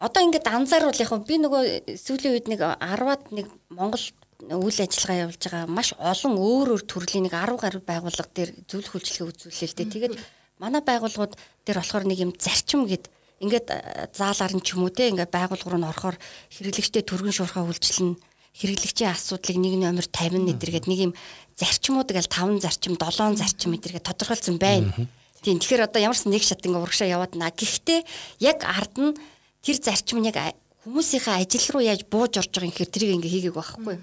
одоо ингээд анзааруул яг би нөгөө сүүлийн үед нэг 10-аад нэг Монгол үйл ажиллагаа явуулж байгаа маш олон өөр өөр төрлийн нэг 10 гаруй байгууллага дээр зөвлөх үйлчлэгээ үзүүлээ л дээ. Тэгээд манай байгууллагууд дээр болохоор нэг юм зарчим гэд ингээд заалаар нь ч юм уу те ингээд байгууллага руу н орохоор хэрэглэгчтэй төргөн шуурхаа үйлчлэн хэрэглэгчийн асуудлыг нэг номер 50 нэдэргээд нэг юм зарчмууд гэл 5 зарчим 7 зарчим мэдэргээд тодорхойлсон байна. Тийм тэгэхээр одоо ямарс нэг шат ингээ урагшаа яваад наа. Гэхдээ яг ард нь тэр зарчим нь яг хүмүүсийнхээ ажил руу яаж бууж орж байгаа юм хэрэг тэрийг ингээ хийгээг байхгүй.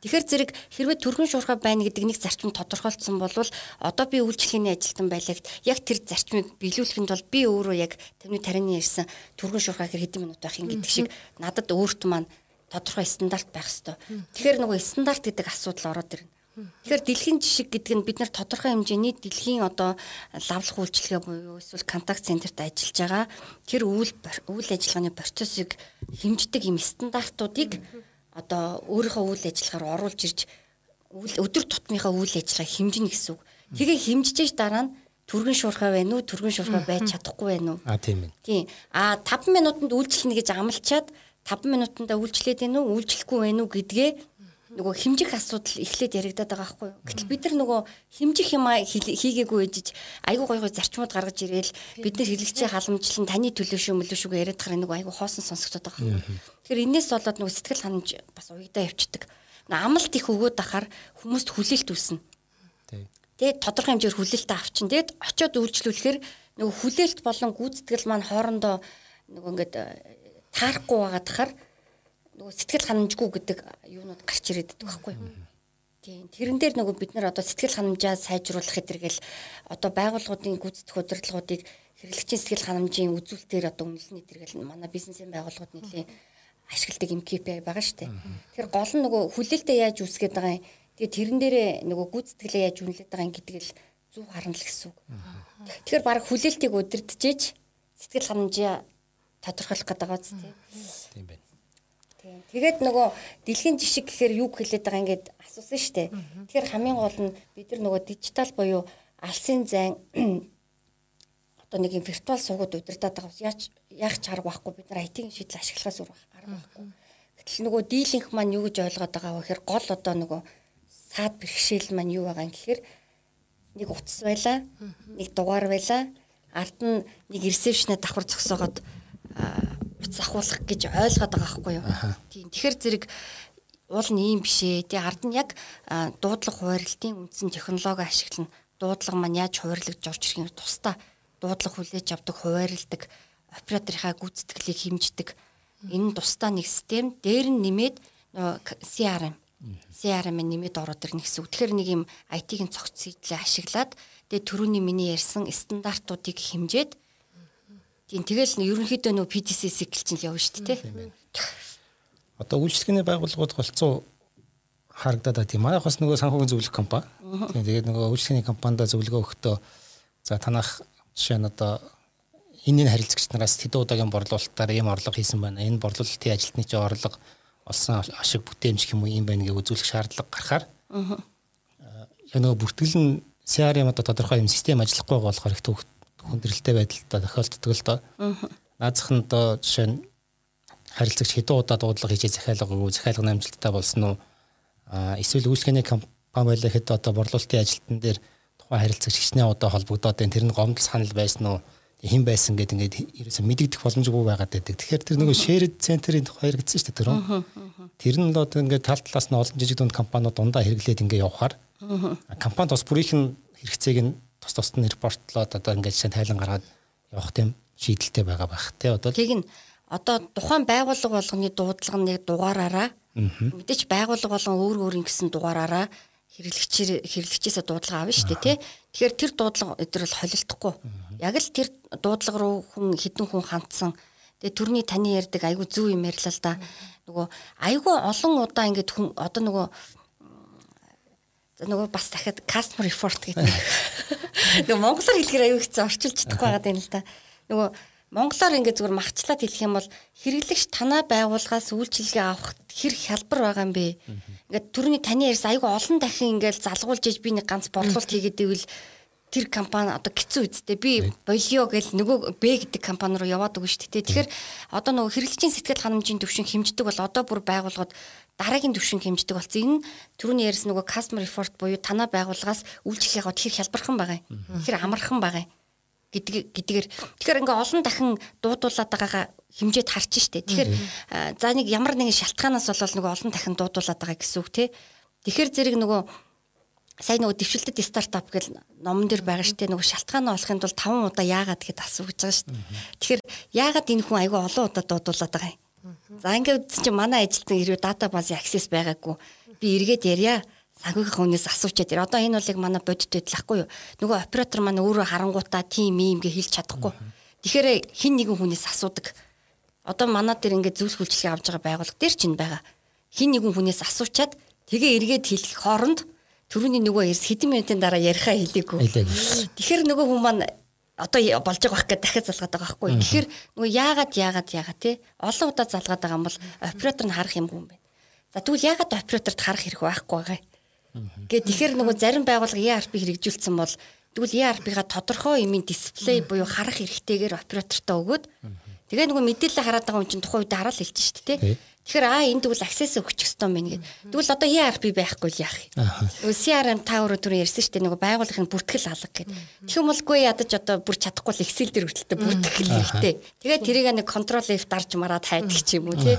Тэгэхээр зэрэг хэрвээ төрхөн шуурхай байна гэдэг нэг зарчим тодорхойлцсон бол одоо би үйлчлэгээний ажилтан байлагт яг тэр зарчмыг биелүүлэхэд бол би өөрөө яг таны тарины ярьсан төрхөн шуурхай хэр хэдэн минут байх юм гэдэг шиг надад өөрт маань тодорхой стандарт байх хэвээр. Тэгэхээр нөгөө стандарт гэдэг асуудал ороод ирнэ. Тэгэхээр дэлхийн жишг гэдэг нь бид нар тодорхой хэмжээний дэлхийн одоо лавлах үйлчилгээ буюу эсвэл контакт центрт ажиллаж байгаа тэр үйл үйл ажиллагааны процессыг хэмждэг юм стандартуудыг одоо өөрийнхөө үйл ажиллагаар оруулж ирж өдөр тутмынхаа үйл ажиллагааг хэмжинэ гэсэн үг. Тэгээ хэмжижээж дараа нь түргэн шуурхай байна уу, түргэн шуурхай байж чадахгүй байна уу? А тийм ээ. Тийм. А 5 минутанд үйлчлэнэ гэж амлчаад 5 минутанда үйлчлээд байна уу, үйлчлэхгүй байна уу гэдгээ нөгөө химжих асуудал эхлээд яригадаад байгаа байхгүй юу. Гэтэл бид нар нөгөө химжих юм хийгээгүй ээжиж айгуу гой гой зарчмууд гаргаж ирээл бид нар хэрэглэгчийн халамжлан таны төлөө шүү мөлөө шүүгээ яриад байгаа нөгөө айгуу хоосон сонсогдоод байгаа. Тэгэхээр энээс болоод нөгөө сэтгэл ханамж бас уягдаа явчихдаг. Амлалт их өгөөд ахаар хүмүүст хүлээлт үүснэ. Тэгээд тодорхой хэмжээр хүлээлтээ авчин. Тэгээд очиод үйлчлүүлэхээр нөгөө хүлээлт болон гүйцэтгэл маань хоорондоо нөгөө ингээд таарахгүй байгаа тахаар нөгөө сэтгэл ханамжгүй гэдэг юунууд гарч ирээд байдаг байхгүй юу? Тийм. Тэрэн дээр нөгөө бид нар одоо сэтгэл ханамжаа сайжруулах хэдэргээл одоо байгууллагуудын гүйцэтгэх удирдлагуудыг хэрэглэгчийн сэтгэл ханамжийн үзүүлэлтээр одоо үнэлнэ тэргээл манай бизнесийн байгууллагууд нэлийн ашигладаг юм KPI байгаа шүү дээ. Тэгэхээр гол нь нөгөө хүлээлтээ яаж үүсгээд байгаа юм. Тэгээ тэрэн дээрээ нөгөө гүйцэтгэлээ яаж үнэлээд байгаа юм гэдгийг л зөв харна л гэсэн үг. Тэгэхээр баг хүлээлтийг удирдахжээж сэтгэл ханамжаа тодорхойлох гэдэг байгаа зү тийм байна. Тийм. Тэгээд нөгөө дэлхийн жишг гэхээр юу хэлээд байгаа ингээд асуусан шүү дээ. Тэгэхээр хамгийн гол нь бид нар нөгөө дижитал буюу алсын зайн одоо нэг юм виртуал суугууд удирдах байгаа яаж яах ч арга байхгүй бид нар IT-ийн шийдэл ашиглахаас өөр арга байхгүй. Гэтэл нөгөө дийлинх маань юу гэж ойлгоод байгаа вэ гэхээр гол одоо нөгөө саад бэрхшээл маань юу байгаа юм гэхээр нэг утас байла, нэг дугаар байла, ард нь нэг ресепшнээ давхар зогсоогоод биц ахуулах гэж ойлгоод байгаа байхгүй юу. Тийм. Тэгэхээр зэрэг уул нь ийм биш ээ. Тэгээ ард нь яг дуудлага хуваарлтын үндсэн технологи ашиглана. Дуудлага маань яаж хуваарлагдж орж ирэх юм тусдаа дуудлага хүлээж авдаг, хуваарилдаг, операторынхаа гүйцэтгэлийг хэмждэг. Энэ тусдаа нэг систем дээр нь нэмээд CRM CRM-ыг нэмээд ороод ирнэ гэсэн үг. Тэгэхээр нэг юм IT-ийн цогц сэтлээ ашиглаад тэгээ төрөүний миний ярьсан стандартуудыг хэмжээд Тийм тэгэл ерөнхийдөө нөө PTC cycle чинь л явна шүү дээ тий. Одоо үйлчлэгээний байгууллагууд голцоо харагдаад байгаа тийм. Манайх бас нөгөө санхүүгийн зөвлөх компани. Тийм тэгээд нөгөө үйлчлэгээний компанидаа зөвлөгөө өгөхдөө за танах жишээ нь одоо энэний харилцагч нараас тэдэн удаагийн борлуулалтаар ийм орлого хийсэн байна. Энэ борлуулалтын ажилтны чинь орлого олсон ашиг бүтээмж юм уу юм байна гэж үзүүлэх шаардлага гарахаар аа нөгөө бүртгэл нь CRM одоо тодорхой юм систем ажиллахгүй болохоор их төвхт хүндрэлтэй байдалтай тохиолддог л доо. Наазах нь одоо жишээ нь харилцагч хэдэн удаа дуудлага хийж захиалга өгөө захиалга намжилттай болсон уу? А эсвэл үйлчлэгээний компани байлаа хэд одоо борлуулалтын ажилтан дээр тухайн харилцагч хичнээн удаа холбогдоод байна. Тэр нь гомдол санал байсан уу? хэн байсан гэдэг ингээд ерөөсөө мэдэгдэх боломжгүй байгаад байдаг. Тэгэхээр тэр нөгөө shared center-ийн тухай хэрэгцсэн шүү дээ тэр. Тэр нь л одоо ингээд тал талаас нь олон жижиг дунд компаниуд дундаа хэрэглээд ингээд явхаар компанид бас бүрийнх нь хэрэгцээг нь тус тусад нь репортлоод одоо ингээд жишээ тайлан гаргаад явах тийм шийдэлтэй байгаа байх тий одоо тийг нь одоо тухайн байгууллага болгоны дуудлага нэг дугаараараа. Мэдээч байгууллага болгон өөр өөр ингэсэн дугаараараа хэрэглэгчээр хэрэглэгчээсээ дуудлага авна шүү дээ тий Тэгэхээр тэр дуудлага өдөр бол холилдохгүй. Яг л тэр дуудлага руу хүн хідэн хүн хандсан. Тэгээ төрний таны ярьдаг айгүй зөв юм ярьлаа л да. Нөгөө айгүй олон удаа ингээд хүн одоо нөгөө нөгөө бас дахиад customer report гэдэг. Нөгөө монголоор хэлэхээр аюу хэцүү орчуулж чадахгүй байгаа юм л да. Нөгөө монголоор ингээд зүгээр махчлаад хэлэх юм бол хэрэглэгч танаа байгууллагаас үйлчилгээ авах хэр хялбар байгаа юм бэ? Ингээд түрүүний таны ярьсан аюу олон дахин ингээд залгуулж иж би нэг ганц борлуулалт хийгээд ивэл тэр компани одоо гизүү үсттэй би болио гэл нөгөө Б гэдэг компани руу яваад өгнө шүү дээ. Тэгэхээр одоо нөгөө хэрэглэгчийн сэтгэл ханамжийн төвшин хэмждэг бол одоо бүр байгууллагууд дараагийн төвшин хэмждэг болсон. Энэ түрүүний ярьсан нөгөө customer effort буюу танаа байгууллагаас үйлчлэл яваад хэр хялбархан байгаа юм. Хэр амархан байгаа юм гэдэг гэдгээр тэгэхээр ингээ олон дахин дуудуулаад байгаагаа хэмжээд харж штэ. Тэгэхээр за нэг ямар нэгэн шалтгаанаас болол нөгөө олон дахин дуудуулаад байгаа гэсэн үг те. Тэгэхээр зэрэг нөгөө сая нөгөө дэвшилтэд стартап гэл номон дээр байгаа штэ нөгөө шалтгаан олохын тулд 5 удаа яагаад гэд асууж байгаа штэ. Тэгэхээр яагаад энэ хүн айгүй олон удаа дуудуулаад байгаа юм. За ингээд үтсэн чинь манай ажилтны хэрвээ дата базын аксес байгаагүй би эргээд ярья санхүүгийн хүнээс асуучаад ир. Одоо энэ яг манай бодит байдлахгүй юу? Нөгөө оператор маань өөрөө харангуудаа тим юм гээ хэлж чадахгүй. Тэгэхээр хин нэгэн хүнээс асуудаг. Одоо манай дээр ингээд зөвлөх үйлчлэгээ авж байгаа байгууллага дээр ч энэ байгаа. Хин нэгэн хүнээс асуучаад тэгээ эргээд хэлэх хооронд Төрөний нөгөө эрс хэдэн минутын дараа яриахаа хэлээгүй. Тэгэхээр нөгөө хүн маань одоо болж байгаа байх гэж дахиад залгаад байгаа байхгүй. Тэгэхээр нөгөө яагаад яагаад яагаад те олон удаа залгаад байгаа юм бол оператор нь харах юмгүй юм байна. За тэгвэл яагаад операторт харах хэрэг байхгүй байгаа юм. Гэт тэгэхээр нөгөө зарим байгууллага ERP хэрэгжүүлсэн бол тэгвэл ERP-га тодорхой юмын дисплей буюу харах эрхтэйгээр оператортоо өгөөд тэгээ нөгөө мэдээлэл хараад байгаа хүн чинь тухайн үед хараад хэлж шүү дээ. Тэгэхээр аа энэ тэгвэл access өгчих ёстой юм байна гэдэг. Тэгвэл одоо ERP байхгүй л яах юм. Нөгөө CRM та өөрөө түрүү ярьсан шүү дээ нөгөө байгууллагын бүртгэл алга гэдэг. Тэгэх юм болгүй ядаж одоо бүр чадахгүй л Excel дээр хүртэлтэй бүртгэл хэрэгтэй. Тэгээд тэрийг нэг control F дарж мараад хайдаг ч юм уу тий.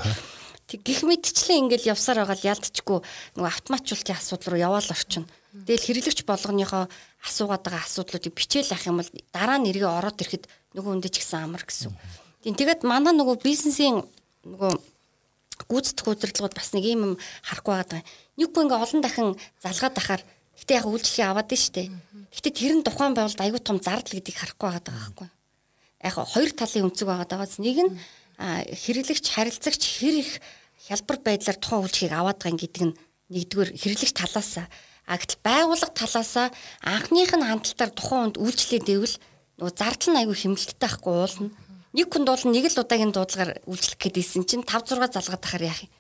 Гэх мэтчлэн ингээл явсаар байгаа л ялдчихгүй нөгөө автоматжуулалтын асуудал руу яваал орчин. Тэгэл хэрэглэгч болгоныхоо асуугаад байгаа асуудлуудыг бичээл ах юм бол дараа нь эргээ ороод ирэхэд нөгөө үндэ ч гэсэн амар гэсэн. Тэгээд манай нөгөө бизнесийн нөгөө гүйцэтгэх удирдлагууд бас нэг юм харахгүй байгаа юм. Нэггүй ингээ олон дахин залгаад ахаар гэтээ яг үйлчлэгээ аваад нь штэ. Гэтээ тэр нь тухайн байгуулд аягүй том зардал гэдгийг харахгүй байгаа байхгүй. Яг хоёр талын өнцөг байгаа даа. Нэг нь хэрэглэгч харилцагч хэр их хялбар байдлаар тухайн үйлчлэгийг аваад байгаа гэдэг нь нэгдүгээр хэрэглэгч талаас а гэтэл байгууллага талаас анхных нь хандлтаар тухайн хүнд үйлчлээ дэвэл нөгөө зардал нь аягүй хэмнэлттэй байхгүй уулна Нэг хүн дуул нэг л удаагийн дуудлагаар үйлчлэх гэдээсэн чинь 5 6 залгаад тахаар яах юм.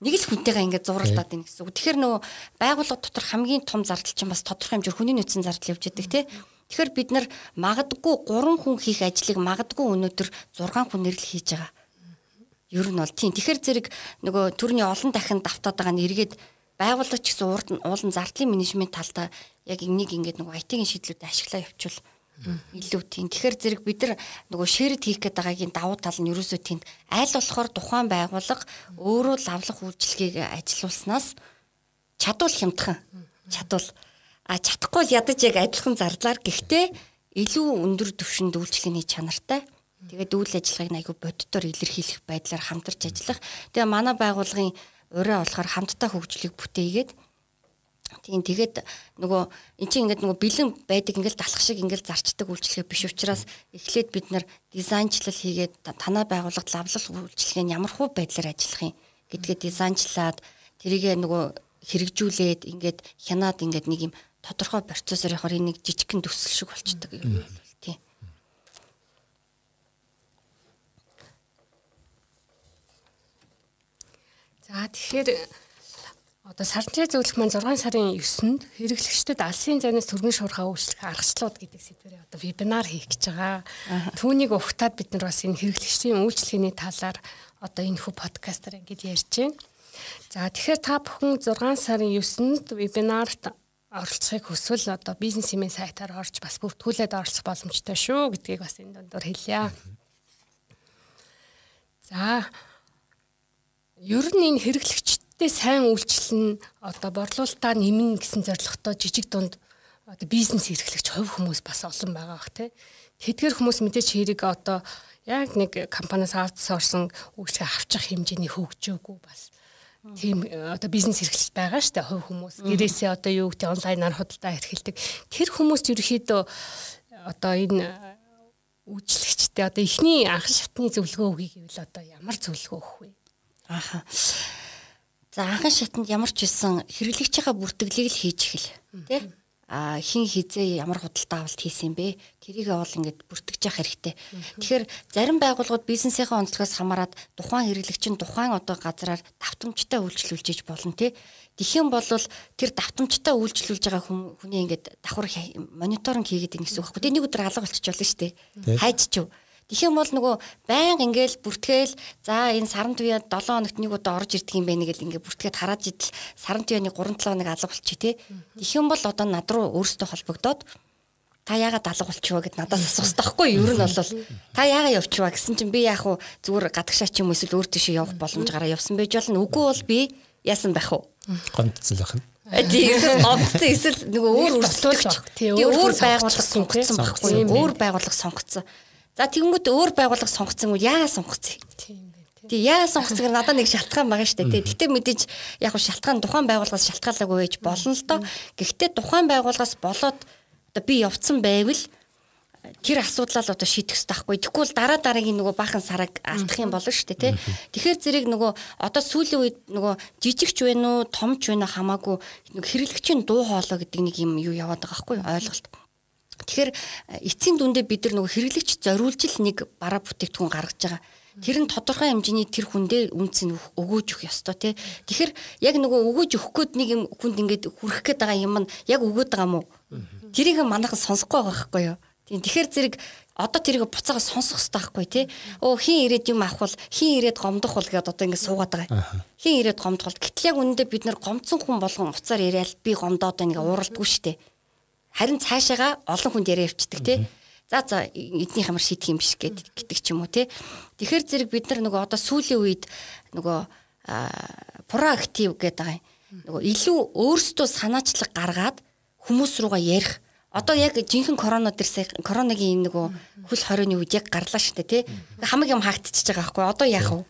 Нэг л хүнтэйгээ ингээд зуралдаад ийн гэсэн үг. Тэгэхээр нөгөө байгууллага дотор хамгийн том зардал чинь бас тодорхой хэмжээр хүний нөөцийн зардал явж идэг тий. Тэгэхээр бид нар магадгүй 3 хүн хийх ажлыг магадгүй өнөөдөр 6 хүнээр л хийж байгаа. Ер нь бол тийм. Тэгэхээр зэрэг нөгөө төрний олон дахин давтаад байгаа нь эргээд байгууллага ч гэсэн уурд уулын зардлын менежмент талдаа яг энийг ингээд нөгөө IT-ийн шийдлүүдэд ашиглаа явуул илүү тийм. Тэгэхээр зэрэг бид нар нөгөө шэрэд хийх гээд байгаагийн давуу тал нь ерөөсөө тийм аль болохоор тухайн байгууллага өөрөө лавлах үйлчлэгийг ажилуулснаас чадвал хямдхан чадвал а чадахгүй ядаж яг адилхан зарлаар гэхдээ илүү өндөр түвшинд үйлчлэгээний чанартай тэгээд үйл ажиллагааг айгүй боддоор илэрхийлэх байдлаар хамтарч ажиллах. Тэгээ манай байгууллагын ураа болохоор хамтдаа хөгжлийг бүтээгээд Тийм тэгээд нөгөө эн чинь ингээд нөгөө бэлэн байдаг ингээд далах шиг ингээд зарчдаг үйлчлэгээ биш учраас эхлээд бид нар дизайнчлал хийгээд танаа байгууллагад лавлал үйлчлэгээ нь ямар хуу байдлаар ажиллах юм гэдгээ дизайнчлаад тэрийгээ нөгөө хэрэгжүүлээд ингээд хянаад ингээд нэг юм тодорхой процессор явахаар энэ нэг жижигхэн төсөл шиг болчдөг юм бол тийм. За тэгэхээр Одоо сарнчаа зөвлөх маань 6 сарын 9-нд хэрэглэгчдэд алсын зайнаас төргийн шуурхаа үйлчлэх аргачлалууд гэдэг сэдвээр одоо вебинар хийх гэж байгаа. Түүнийг ухтаад бид нар бас энэ хэрэглэгчдийн үйлчлэгээний талаар одоо энэ хүү подкастаар ингэж ярьж байна. За тэгэхээр та бүхэн 6 сарын 9-нд вебинарт оролцохыг хүсвэл одоо бизнесмен сайтаар орж бас бүртгүүлээд оролцох боломжтой шүү гэдгийг бас энэ дондор хэлье. За ер нь энэ хэрэглэгч Гэтэ сайн үйлчлэл нь одоо борлуулалтаа нэмнэ гэсэн зорилготой жижиг дунд одоо бизнес эрхлэгч хувь хүмүүс бас олон байгаа бах тий. Тэдгэр хүмүүс мэдээч хэрэг одоо яг нэг компаниас аутсорсон үйлчлэг авчих хэмжээний хөгжөөгүй бас тийм одоо бизнес эрхлэлт байгаа штэ хувь хүмүүс. Гэрээсээ одоо юу гэдэг онлайнаар худалдаа эрхэлдэг. Тэр хүмүүс ерөөхдөө одоо энэ үйлчлэгчтэй одоо эхний анх шатны зөвлөгөө өгье гэвэл одоо ямар зөвлөгөө өгөх вэ? Ааха. За анхан шатанд ямар ч байсан хэрэглэгчийнхаа бүртгэлийг л хийж эхэл. Тэ? а хин хизээ ямар худалдаа авалт хийсэн бэ? Тэрийг бол ингээд бүртгэж явах хэрэгтэй. Тэгэхээр зарим байгууллагууд бизнесийнхээ онцлогоос хамаарат тухайн хэрэглэгч нь тухайн одоо газараар давтамжтай үйлчлүүлж иж болно тий. Тэгхийн бол тэр давтамжтай үйлчлүүлж байгаа хүний ингээд давхар мониторинг хийгээд байгаа гэсэн үг байхгүй. Тэ нэг өдөр алга болчихжолно шүү дээ. Хайж чив. Тэгэх юм бол нөгөө байнга ингээл бүртгээл за энэ саран туяа 7 хоногт нэг удаа орж ирдэг юм байна гэл ингээ бүртгээд хараад идэл саран туяаны 3 7 хоног алга болчих тий. Тэгэх юм бол одоо над руу өөрсдөө холбогдоод та яагаад алга болчихвоо гэд надаас асуух байхгүй юу? Ер нь бол та яагаад явчихваа гэсэн чинь би яах вэ? Зүгээр гадагшаа ч юм эсвэл өөр тийшээ явах боломж гараа явсан байж болно. Үгүй бол би яасан байх вэ? Гомдцол байх нь. Тийм гомдсон эсвэл нөгөө өөр өрсөлдөж тий өөр байгууллага сонгоцсон байхгүй юу? Өөр байгууллага сонгоцсон. За тэгэнгүүт өөр байгууллага сонгоцсон үе яагаад сонгоцсон? Тийм Тэг яа сонгоцгоор надад нэг шалтгаан байгаа шүү дээ. Гэхдээ мэдээж яг хөө шалтгаан тухайн байгууллагаас шалтгаалаагүй байж болно л доо. Гэхдээ тухайн байгууллагаас болоод одоо би явцсан байвал тэр асуудлаа л одоо шийдэх хэрэгтэй байхгүй. Тэгэхгүй бол дараа дараагийн нөгөө баахан сараг алдах юм болно шүү дээ, тий. Тэгэхээр зэрэг нөгөө одоо сүүлийн үед нөгөө жижигч байна уу, томч байна уу хамаагүй хэрэглэгчийн дуу хоолой гэдэг нэг юм юу яваад байгаа байхгүй ойлголт. Тэгэхээр эцсийн дүндээ бид нар нөгөө хэрэглэгч зориулж л нэг бараа бүтээгдэхүүн гаргаж байгаа. Тэр нь тодорхой хэмжээний тэр хүндээ үнц нь өгөөж өгөх ёстой тий. Тэгэхээр яг нөгөө өгөөж өгөх гээд нэг юм хүнд ингээд хүрэх гээд байгаа юм нь яг өгөөд байгаа мó. Тэрийг манайхан сонсохгүй байгаа байхгүй юу? Тийм тэгэхээр зэрэг одоо тэрийг буцаага сонсох хэрэгтэй байхгүй тий. Оо хин ирээд юм авах бол хин ирээд гомдох бол гэдээ одоо ингэ суугаад байгаа. Хин ирээд гомдох бол гэтэл яг үнэндээ бид нар гомцсон хүн болгон уцаар яриад би гомдоод байна ингээ ууралдгүй штэ. Харин цаашаага олон хүнд яриа явцдаг тий. За за эднийх ямар шийдэх юм биш гэдэг гэдэг ч юм уу тий. Тэгэхээр зэрэг бид нар нөгөө одоо сүүлийн үед нөгөө проактив гэдэг байгаа юм. Нөгөө илүү өөрсдөө санаачлаг гаргаад хүмүүс руугаа ярих Одоо яг жинхэнэ корона дэрсээ коронагийн нөгөө хөл хорионы үед яг гарлаа штэ тий. Хамаг юм хаагдчихж байгаа байхгүй. Одоо яах вэ?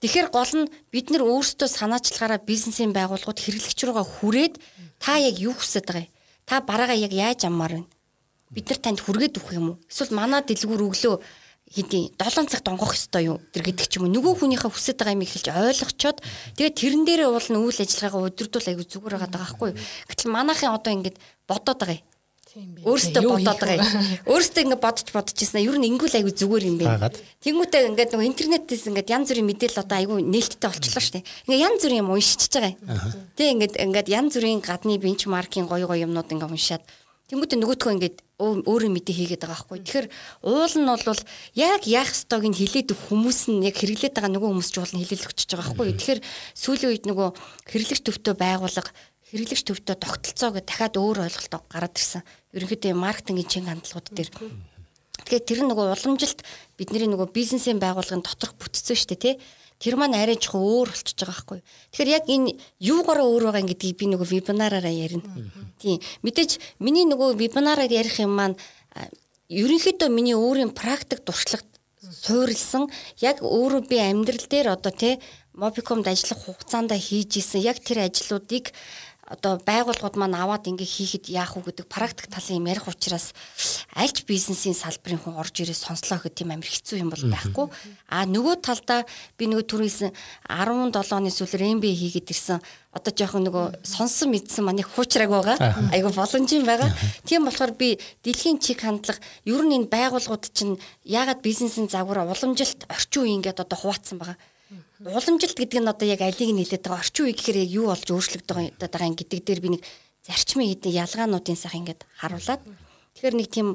Тэгэхээр гол нь бид нар өөрсдөө санаачлагаараа бизнесийн байгууллагууд хэрэглэгч рүүгээ хүрээд та яг юу хүсэж байгаа юм? Та бараагаа яг яаж аммаар вэ? бид нар танд хүргээд өгөх юм уу? Эсвэл манай дэлгүүр өглөө хэдий 7 цаг донгох ёстой юу? Тэр гэдэг ч юм уу. Нөгөө хүнийхээ хүсэж байгаа юм ихэлж ойлгочоод тэгээд тэрэн дээрээ уул нь үйл ажиллагаагаа удирдуул аягүй зүгээр байгаа даа байхгүй? Гэтэл манайхын одоо ингэж бодоод байгаа. Өөртөө бодоод байгаа юм. Өөртөө ингэ бодож бодож ирсэн. Ер нь ингүүл аягүй зүгээр юм бэ. Тэнгүүтээ ингээд нөгөө интернетээс ингээд янз бүрийн мэдээлэл одоо аягүй нээлттэй болчихлоо шүү дээ. Ингээ янз бүрийн юм уншиж байгаа. Тэг ингээд ингээд янз бүрийн гадны бенчмаркийн гоё гоё юмнууд ингээ уншаад Тэнгүүтээ нөгөөдхөө ингээд өөрөө мэдээ хийгээд байгаа байхгүй. Тэгэхээр уул нь бол яг яах ёстойг нь хилээд хүмүүс нь яг хэрэглээд байгаа нөгөө хүмүүс ч уул нь хилэл өгчөж байгаа байхгүй. Тэгэхээр сүүлийн үед нөгөө хэрэглэгч төвтэй байгууллага хэрэглэгч төвтэй тогтолцоо гэж дахиад өөр ойлголт гараад ирсэн. Ерөнхийдөө маркетингийн чин хандлагууд дээр. Тэгэхээр тэр нөгөө уламжилт бидний нөгөө бизнесийн байгууллагын доторх бүтцэн шүү дээ тий тэр маань арай жоохон өөр болчихж байгаа байхгүй. Тэгэхээр яг энэ юугаараа өөр байгаа гэдгийг би нөгөө вебинараараа ярина. Тийм. Мэдээж миний нөгөө вебинараар ярих юм маань ерөнхийдөө миний өөрийн практик туршлагад суурилсан яг өөрөө би амьдрал дээр одоо тий Mobicom-д ажиллах хугацаанд хийж исэн яг тэр ажлуудыг одоо байгууллагууд маань аваад ингээ хийхэд яах вэ гэдэг практик талын юм ярих учраас альч бизнесийн салбарын хүн орж ирээ сонслоо гэх тийм амир хэцүү юм бол байхгүй. А нөгөө талдаа би нөгөө түрүүсэн 17 оны сүүлээр MBA хийгээд ирсэн одоо жоохон нөгөө сонсон мэдсэн манай хуучраг байгаа. Айгу боломжийн байгаа. Тийм болохоор би дэлхийн чиг хандлага ер нь энэ байгууллагууд чинь яагаад бизнесийн загвараа уламжилт орчин үеийн ингээд одоо хуваацсан байгаа уламжилт гэдэг нь одоо яг алийг нь хэлээд байгаа. Орчин үе гэхээр яг юу болж өөрчлөгдөж байгаа гэдэг дээр би нэг зарчмын хэдэн ялгаануудын сах ингээд харуулад тэгэхээр нэг тийм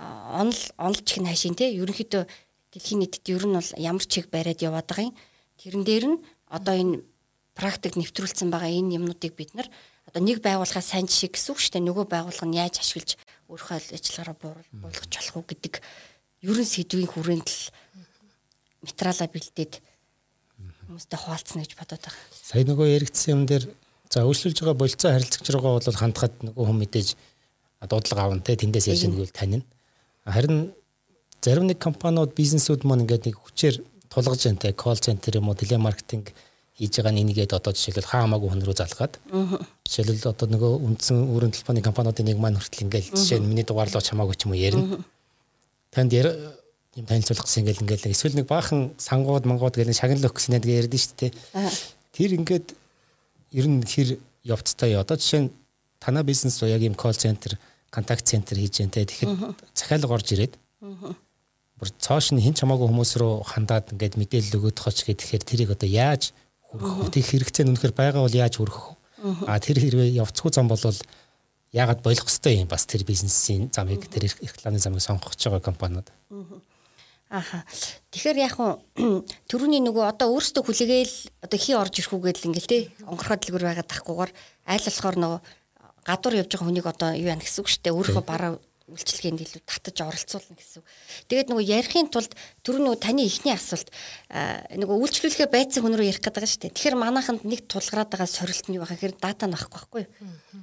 онол онолч их хайшин те. Ерөнхийдөө дэлхийн нийтэд ер нь бол ямар чиг бариад яваад байгаа юм? Тэрэн дээр нь одоо энэ практик нэвтрүүлсэн байгаа энэ юмнуудыг бид нар одоо нэг байгууллагаа сайн жишээ гэсэн үг шүү дээ. Нөгөө байгууллага нь яаж ашиглаж өөрийнхөө ажиллагаараа буулгах болох уу гэдэг ерөн сэдвийн хүрээнд л материалаа бэлдээд хүмүүстэй хуваалцсан гэж бодоод байгаа. Сая нөгөө яригдсан юм дээр за өөрчлөж байгаа болцоо харилцагч руугаа бол хандхад нөгөө хүн мэдээж дуудлага авна те тэндээс яаж нэгвэл танина. Харин зарим нэг компаниуд бизнесүүд маань ингээд нэг хүчээр тулгаж байна те колл центр юм уу телемаркетинг хийж байгаа нэгээд одоо жишээлбэл хаа хамаагүй хүн рүү залгаад. Жишээлбэл одоо нөгөө үндсэн өрийн телефоны компаниудын нэг маань хүртэл ингээд жишээ нь миний дугаарлууч хамаагүй ч юм уу ярина. Танд юм танилцуулах гэсэн ингээл ингээл эсвэл нэг баахан сангууд мангууд гэл шагнал өгөх гэсэн нэг ярьдэн шүү дээ. Тэр ингээд ер нь хэр явцтай одоо жишээ нь танаа бизнес руу яг ийм колл центр, контакт центр хийж जैन те. Тэгэхээр захиалга орж ирээд. Бүр цоош нь хин ч хамаагүй хүмүүс рүү хандаад ингээд мэдээлэл өгöd хоч гэхээр тэрийг одоо яаж хүргэх вэ? Хэрэгцээ нь үнэхээр байгаа бол яаж хүргэх вэ? А тэр хэрвээ явцгүй зам бол яагаад болох хэвтэй юм бас тэр бизнесийн замыг тэр рекламын замыг сонгох гэж байгаа компаниуд. Аха. Тэгэхээр яг хуу төрөний нөгөө одоо өөрсдөө хүлээгээл одоо хий орж ирэх үгээд л ингээл те онгорхоо дэлгүр байгаад тахгүйгээр айл болохоор нөгөө гадуур явж байгаа хүнийг одоо юу яа гэсэн үг шүү дээ. Өөрийнхөө бараа үйлчлэгээнд илүү татаж оролцуулна гэсэн. Тэгээд нөгөө ярихын тулд түр нөгөө таны ихний асуулт нөгөө үйлчлүүлэхээ байцсан хүн рүү ярих гэдэг байгаа шүү дээ. Тэгэхээр манайханд нэг тулгараад байгаа сорилт нь юу байгаа хэрэг дата нахгүй байхгүй юу?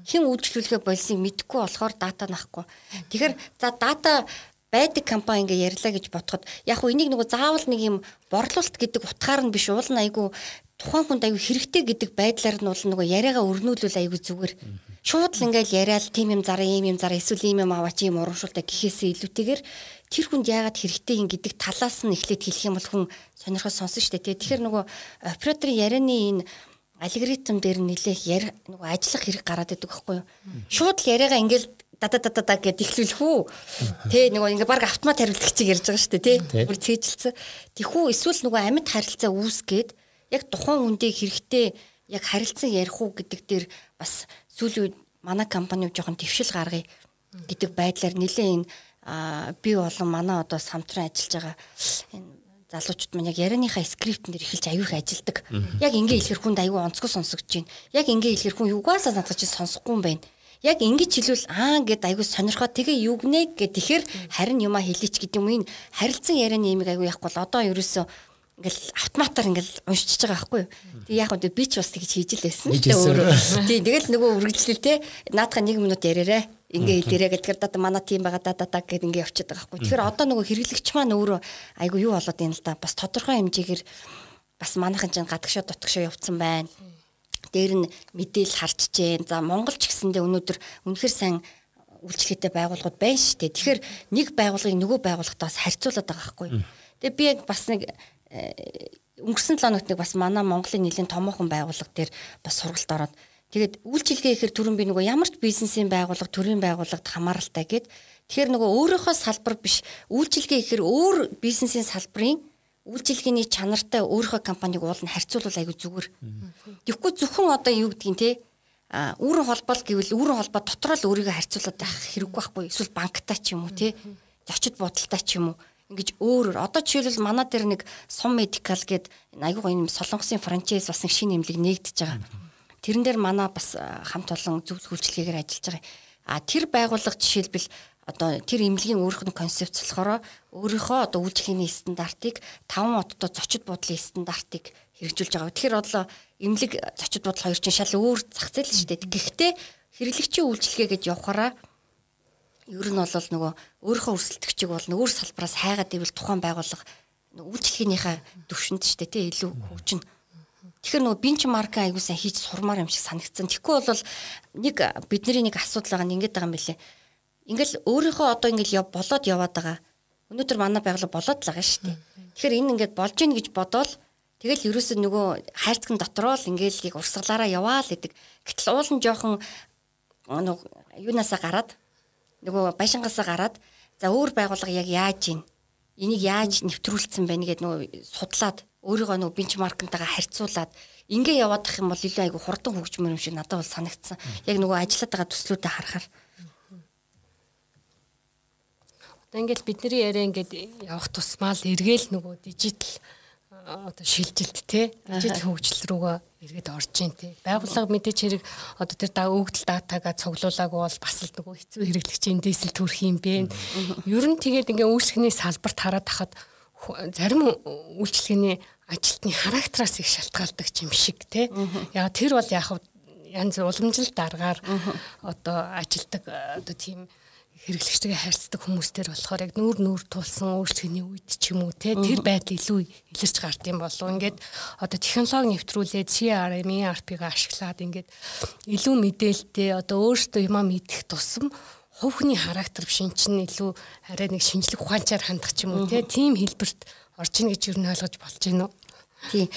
Хэн үйлчлүүлэхээ болсыг мэдэхгүй болохоор дата нахгүй. Тэгэхээр за дата байдаг компани ингээ ярьлаа гэж бодоход яг хөө энийг нөгөө заавал нэг юм борлуулалт гэдэг утгаар нь биш уул нь айгу тухайн хүнд аягүй хэрэгтэй гэдэг байдлаар нь бол нөгөө яриагаа өрнүүлвэл аягүй зүгээр. Шууд л ингээл яриад тийм юм зараа, ийм юм зараа, эсвэл ийм юм аваач, ийм урамшуултаа гэхээсээ илүүтэйгээр тэр хүнд яагаад хэрэгтэй юм гэдэг талаас нь эхлээд хэлэх юм бол хүн сонирхол сонсон шүү дээ. Тэгэхээр нөгөө операторын ярианы энэ алгоритм дээр нэлээх нөгөө ажиллах хэрэг гараад идэг байхгүй юу? Шууд л яриагаа ингээл дата дата дата гэд ихлүүлэх үү. Тэ нөгөө ингээ баг автомат хариуцлагчийг ярьж байгаа шүү дээ, тий. Бүр цээжилсэн. Тэхүү эсвэл нөгөө амьд харилцаа үүсгээд яг тухайн үндэ хэрэгтэй яг харилцан ярих уу гэдэг дээр бас сүүлийн үед манай компани жоохон твшил гаргая гэдэг байдлаар нэлээд энэ би болон манай одоо самтран ажиллаж байгаа энэ залуучууд маань яг ярианыхаа скриптэн дээр эхэлж аюух ажилдаг. Яг ингээ хэлэхэр хүнд аюу онцгой сонсогдож байна. Яг ингээ хэлэхэр хүн юугаасаа надад чи сонсохгүй юм байна. Яг ингэж хэлвэл аа гэд аюу сонирхоод тэгээ юу гинэ гэд тэгэхээр харин юма хэлээч гэдэг юм ин харилцан ярианы имийг аюу яахгүй бол одоо ерөөсөө ингээл автоматар ингээл уншиж байгаа байхгүй юу. Тэг яг үгүй би ч бас тэгж хийж л байсан л дээ өөрөө. Тийм тэгэл нөгөө үргэлжлэл те наадах 1 минут яриарэ. Ингээ хэлээрэ гэдгээр дата манай тим байгаа да да да гэд ингээ явчихад байгаа байхгүй. Тэгэхээр одоо нөгөө хэрэглэгч маань өөрөө айгу юу болоод юм л да. Бас тодорхой хэмжээгээр бас манайхан чинь гадагшаа дутгшаа явцсан байна. Дээр нь мэдээл харч जैन. За Монгол ч гэсэндээ өнөөдөр үнэхэр сайн үйлчлэгтэй байгууллагууд байна шүү дээ. Тэгэхээр нэг байгууллагыг нөгөө байгууллагатаас харьцуулаад байгаа байхгүй. Тэгээ би яг бас нэг өнгөрсөн 7 хоногт нэг бас манай Монголын нэлийн томоохон байгууллага дээр бас сургалт ороод тэгээд үйлчилгээ ихээр түрүүн би нөгөө ямар ч бизнесийн байгууллага төрийн байгууллагад хамааралтай гэд тэгэхээр нөгөө өөрийнхөө салбар биш үйлчилгээ ихээр өөр бизнесийн салбарын үйлчилгээний чанартай өөрийнхөө компаниг уулна харьцуулбал айгүй зүгээр. Тэгэхгүй зөвхөн одоо юу гэдгийг те а үүрэн холбоол гэвэл үүрэн холбоо дотроо л өөрийгөө харьцуулаад байх хэрэггүй байхгүй эсвэл банктай ч юм уу те зочид буудалтай ч юм уу ингэж өөрөөр одоо жишээлбэл манай дээр нэг сум медикал гээд айгуу юм солонгосын франчайз бас нэг шинэ эмнэлэг нээгдэж байгаа. Тэрэн дээр манай бас хамт олон зөвлөх үйлчлэгээр ажиллаж байгаа. А тэр байгууллага жишээлбэл одоо тэр эмнэлгийн өөрөх нь концепц болохоор өөрийнхөө одоо үйлчлэгийн стандартыг 5 оттой зочид буудлын стандартыг хэрэгжүүлж байгаа. Тэгэхээр одоо эмнэлэг зочид буудал хоёр чинь шал өөр зах зээл шүү дээ. Гэхдээ хэрэглэгчийн үйлчлэгээ гэж явахаараа ер нь бол нөгөө өөрийнхөө өрсөлдөгчийг бол өөр салбараас хайгаад ивэл тухайн байгууллага үйлчлэгийнхаа төвшөнд ч тийм илүү хөгжинэ. Тэгэхээр нөгөө бенчмарк аягүй сайн хийж сурмаар юм шиг санагдсан. Тэгэхгүй бол нэг бидний нэг асуудал байгаа нь ингэдэг байгаа юм билэ. Ингээл өөрийнхөө одоо ингээл болоод яваад байгаа. Өнөөдөр манай байгууллага болоод л байгаа шүү дээ. Тэгэхээр энэ ингээд болж гин гэж бодоол тэгэл ерөөсөө нөгөө хайрцагн дотроо л ингээл яг урсгалаараа яваа л гэдэг. Гэтэл уул нь жоохон юунаасаа гараад нөгөө байшингаасаа гараад за өөр байгууллага яг яаж ийн энийг яаж нэвтрүүлсэн байна гэдэг нөгөө судлаад өөрийгөө нөгөө бенчмаркнтайгаа харьцуулаад ингээ яваад ах юм бол илүү айгу хурдан хөгжмөр юм шиг надад бол санагдсан. Яг нөгөө ажиллаад байгаа төслүүдэд харахаар Одоо ингээл бидний яриа ингээд явах тусмаа л эргээл нөгөө дижитал одоо шилжилт те дижитал хөгжил рүүгээ эргээд орж ийн те. Байгууллага мэдээч хэрэг одоо тэр да өгдөл датагаа цуглуулаагүй бол бас л нөгөө хэцүү хэрэглэгчийн дээсэл төрөх юм бэ. Ер нь тэгээд ингээ үйлчлэгийн салбарт хараад хахад зарим үйлчлэгээний ажилтны характераас их шалтгаалдаг юм шиг те. Яг тэр бол яг янз уламжлалт дараагаар одоо ажилдаг одоо тийм хэрэглэгчтэйгээ харьцдаг хүмүүстэр болохоор яг нүүр нүүр тулсан өөрчлөгийн үед ч юм уу те тэр байдал илүү илэрч гард юм болов ингээд одоо технологи нэвтрүүлээд CRM, ERP-г ашиглаад ингээд илүү мэдээлэлтэй одоо өөртөө юмаа мэдэх тусам хувхны характер эн чинь илүү арай нэг шинжлэх ухаанчаар хандах ч юм уу те тийм хэлбэрт орж ийн гэж юу н ойлгож болж байна уу Тий.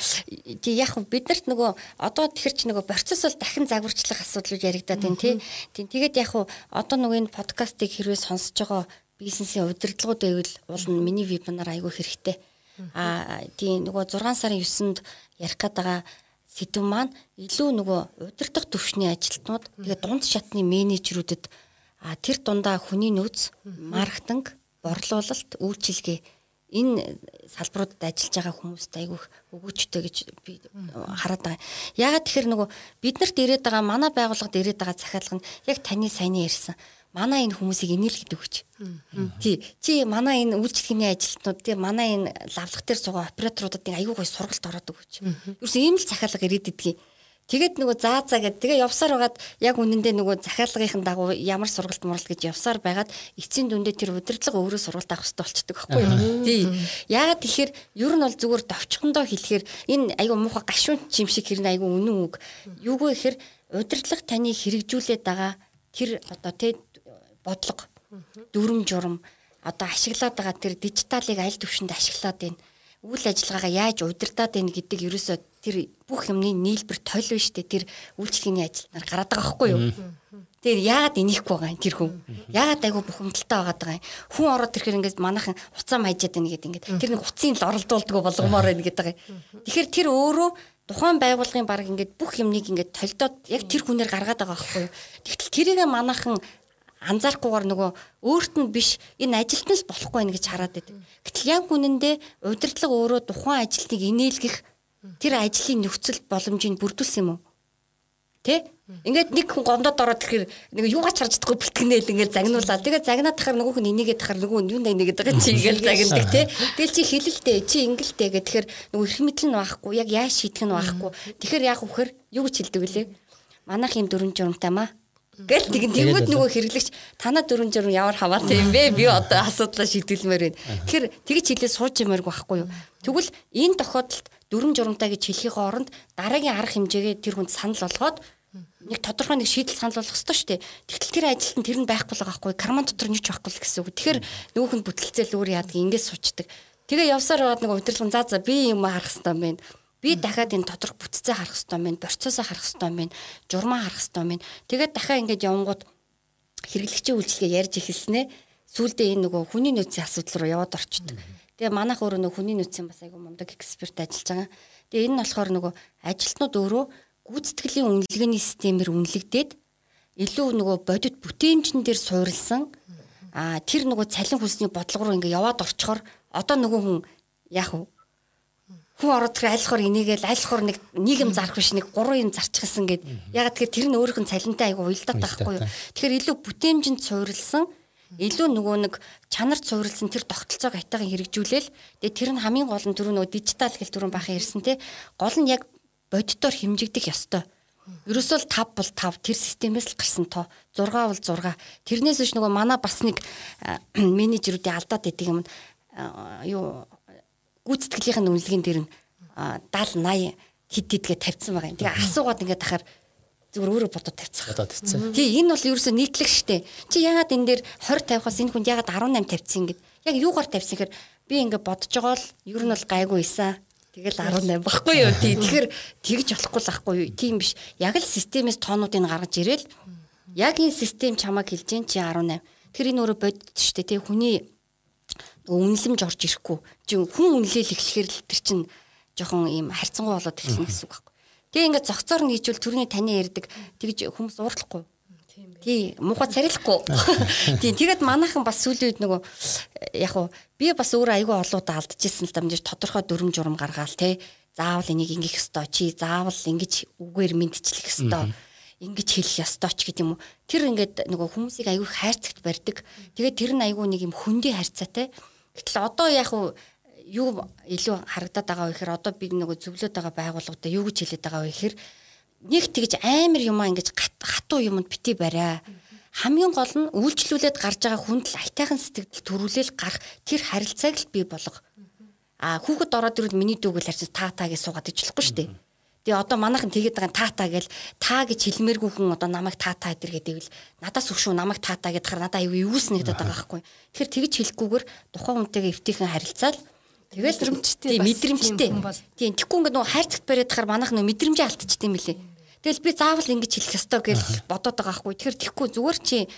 Тий яг бид нарт нөгөө одоо тэгэхэр чи нөгөө процесс бол дахин загварчлах асуудлууд яригадаад байна тий. Тий тэгээд яг одоо нөгөө энэ подкастыг хэрвээ сонсож байгаа бизнесийн удирдлагууд байвал уул нь миний вебинар айгүй хэрэгтэй. Аа тий нөгөө 6 сарын 9-нд ярих гээд байгаа сэдв маань илүү нөгөө удирдах төвшний ажилтнууд тэгээд дунд шатны менежерүүдэд а тэр дундаа хүний нөөц, маркетинг, борлуулалт, үйлчилгээ энэ салбаруудад ажиллаж байгаа хүмүүст айгүйх өгөөчтэй гэж би хараад байгаа. Ягаад тэгэхээр нөгөө биднэрт ирээд байгаа манай байгууллагад ирээд байгаа захиалга нь яг таны саяны ярьсан манай энэ хүмүүсийг инээлгэдэг гэж. Тий. Чи манай энэ үйлчлэгээний ажилтнууд тий манай энэ лавлах дээр суугаа операторуудад айгүй гой сургалт ороод өгч. Юусэн ийм л захиалга ирээд идэгий. Тэгээд нөгөө заа заа гэд тэгээ явсаар байгаад яг үнэндээ нөгөө захиалгын дагуу ямар сургалт муралт гэж явсаар байгаад эцсийн дүндээ тэр удирдлага өөрөө сургалт авах хэрэгтэй болчдөг байхгүй юу. Тий. Яагаад тэгэхээр ер нь бол зүгээр довчхондоо хэлэхээр энэ айгүй муухай гашуун чим шиг хэрнээ айгүй үнэн үг. Юугүй гэхээр удирдлага таны хэрэгжүүлээд байгаа тэр одоо тий бодлого дүрм журм одоо ашиглаад байгаа тэр дижиталыг аль төвшөнд ашиглаад байна үйл ажиллагаагаа яаж удирдах байна гэдэг ерөөсөө тэр бүх юмны нийлбэр тойл байна штэ тэр үйлчлэгээний ажилтнаар гараад байгаа байхгүй юу. Тэр яагаад инехгүй байгаа юм тэр хүн. Яагаад айгу бухимдалтай байгаад байгаа юм. Хүн ороод ирэхээр ингээд манайхан уцаа майжаад байна гэдэг ингээд тэр нэг уцын л оролдуулдаг болгомоор байна гэдэг байгаа юм. Тэгэхээр тэр өөрөө тухайн байгууллагын баг ингээд бүх юмныг ингээд толдоод яг тэр хүнээр гаргаад байгаа байхгүй юу. Тэгтэл тэрийг манайхан анзаарахгүйгээр нөгөө өөрт нь биш энэ ажилт нь л болохгүй байх гэж хараад байдаг. Гэтэл яг үнэндээ удирдлага өөрөө тухайн ажилтныг инээлгэх тэр ажлын нөхцөл боломжийг бүрдүүлсэн юм уу? Тэ? Ингээд нэг хүн гомдоод ороод ирэхээр нэг юугаач харж чадахгүй бэлтгэнээл ингээд загнуулаад тэгээ загнаад тахаар нөгөө хүн энийгээ тахаар нөгөө юу нэгээд байгаа чи ингээд загнадаг тэ. Тэгэл чи хэлэлтэй чи ингэлтэй гэх тэгэхээр нөгөө их мэдл нь байхгүй яг яаж шийдэх нь байхгүй. Тэгэхээр яг үхэр юу гэж хэлдэг вүлээ? Манайх юм дөрөн журамтай маа Гэл тэгин тэгвэл нөгөө хэрэглэгч танаа дөрөн журам ямар хамаатай юм бэ? Би одоо асуудлаа шийдвэлмээр байна. Тэгэхээр тэгж хэлээ сууж юмэргүй байхгүй юу? Тэгвэл энэ тохиолдолд дөрөн журамтай гэж хэлхийн оронд дараагийн арга хэмжээгээ тэр хүнд санал болгоод нэг тодорхой нэг шийдэл санал болгох ёстой шүү дээ. Тэгтэл тэр ажилт нь тэр нь байхгүй л байгаа байхгүй. Карман дотор нь ч байхгүй л гэсэн үг. Тэгэхээр нөгөөх нь бүтэлцээл өөр яадаг ингэж суучдаг. Тэгээ явсаар байгаад нэг удирдлага заа за би юм харах хэрэгтэй юм байна Би дахиад энэ тодорх бүтцээ харах хэрэгтэй юм байна. Процессоо харах хэрэгтэй юм байна. Журмаа харах хэрэгтэй юм байна. Тэгээд дахиад ингэж явангууд хэрэглэгчийн үйлчлэгээ ярьж эхэлснэ. Сүүлдээ энэ нөгөө хүний нөөцийн асуудал руу яваад орчдөг. Тэгээ манайх өөрөө нөгөө хүний нөөцийн бас айгүй мундаг эксперт ажиллаж байгаа. Тэгээ энэ нь болохоор нөгөө ажилтнууд өөрөө гүйцэтгэлийн үнэлгээний системээр үнэлэгдээд илүү нөгөө бодит бүтээмжэн дээр суурилсан. А тэр нөгөө цалин хөлсний бодлого руу ингээ яваад орчхоор одоо нөгөө хүн яах вэ? Хүн ороод тэр айлхор энийгээл айлхор нэг нийгэм зарах биш нэг гурван юм зарчихсан гэд. Ягаад тэгэхээр тэр нь өөрийнх нь цалинтай айгу уялдаад байхгүй юу? тэгэхээр илүү бүтээмжинд суурилсан илүү нөгөө нэг чанарт суурилсан тэр тогтолцоог хайтагийн хэрэгжүүлээл. Тэгээ тэр нь хамгийн гол нь түрүү нөгөө дижитал гэл түрүүн бахан ярьсан те. Гол нь яг бодитоор хэмжигдэх ёстой. Ерөөсөө л 5 бол 5 тэр системээс л гарсан тоо. 6 бол 6 тэрнээс биш нөгөө манай бас нэг менежерүүдийн алдаад байдаг юм юу гүйцэтгэлийнх нь үнэлгээнд дэр нь 70 80 хэд хэдгээ тавьсан байгаа юм. Тэгээ асуугаад ингээд тахаар зүгээр өөрөө бодоод тавьцсан. Бодоод тавьцсан. Тий энэ бол ерөөсөө нийтлэг штэ. Чи ягаад энэ дээр 20 тавихаас энэ хүнд ягаад 18 тавьсан гэд. Яг юугаар тавьсан гэхээр би ингээд бодож байгаа л ер нь бол гайгүй исэн. Тэгэл 18 баггүй юу. Тий тэгэхээр тэгж болохгүй л ахгүй юу. Тийм биш. Яг л системээс тоонуудыг гаргаж ирээл яг энэ систем чамаг хэлж чинь чи 18. Тэгэхээр энэ өөрөө бодит штэ. Тий хүний үнэлэмж орж ирэхгүй. Чи хүн үнэлэл эхлэхээр л тэр чинь жоохон ийм харьцангуй болоод эхэлнэ гэсэн үг байхгүй. Тэгээ ингээд зогцоор нь хийжүүл төрний таны ярьдаг тэгж хүмүүс уурлахгүй. Тий, муухай царилахгүй. Тий, тэгээд манайхан бас сүүлийн үед нөгөө яг уу би бас өөрөө айгүй олоудаа алдчихсан л дамжиж тодорхой дүрм журам гаргаал тий. Заавал энийг ингэх ёстой. Чи заавал ингэж үгээр мэдчлэх ёстой ингэж хэлэх ёстой ч гэдэг юм уу. Тэр ингээд нөгөө хүмүүсийг айгүй хайрцагт барьдаг. Тэгээд тэр нь айгүй нэг юм хөндөй хайрцаатай. Гэтэл одоо яг юу илүү харагдаад байгаа вэ гэхээр одоо би нөгөө зөвлөд байгаа байгууллагуудаа юу гэж хэлээд байгаа вэ гэхээр нэг тэгж амар юмаа ингэж хатуу юмд бити бариа. Хамгийн гол нь үйлчлүүлээд гарч байгаа хүнд л айтайхан сэтгэл төрүүлэл гарах тэр харилцааг л бий болго. А хүүхэд ороод ирвэл миний дүүгэл харьцаа та та гэж суугаад ижлэхгүй шүү дээ. Тэгээ одоо манайхан тэгээд байгаа та та гэл та гэж хэлмээргүй хүн одоо намайг та та гэдэр гэдэг л надаас өгшүү намайг та та гэдгээр надаа аюу юус нэгдэт байгаа байхгүй. Тэгэхээр тэгж хэлэхгүйгээр тухайн хүнтэйгээ эвтийхэн харилцаал Тэгэл мэдрэмжтэй мэдрэмжтэй. Тийм тэгэхгүй ингээд нөгөө хайрцагт бариад хахаар манайх нөгөө мэдрэмжээ алдчихдаг юм лээ. Тэгэл би заавал ингэж хэлэх ёстой гэж бодоод байгаа хгүй. Тэгэхээр тэгэхгүй зүгээр чи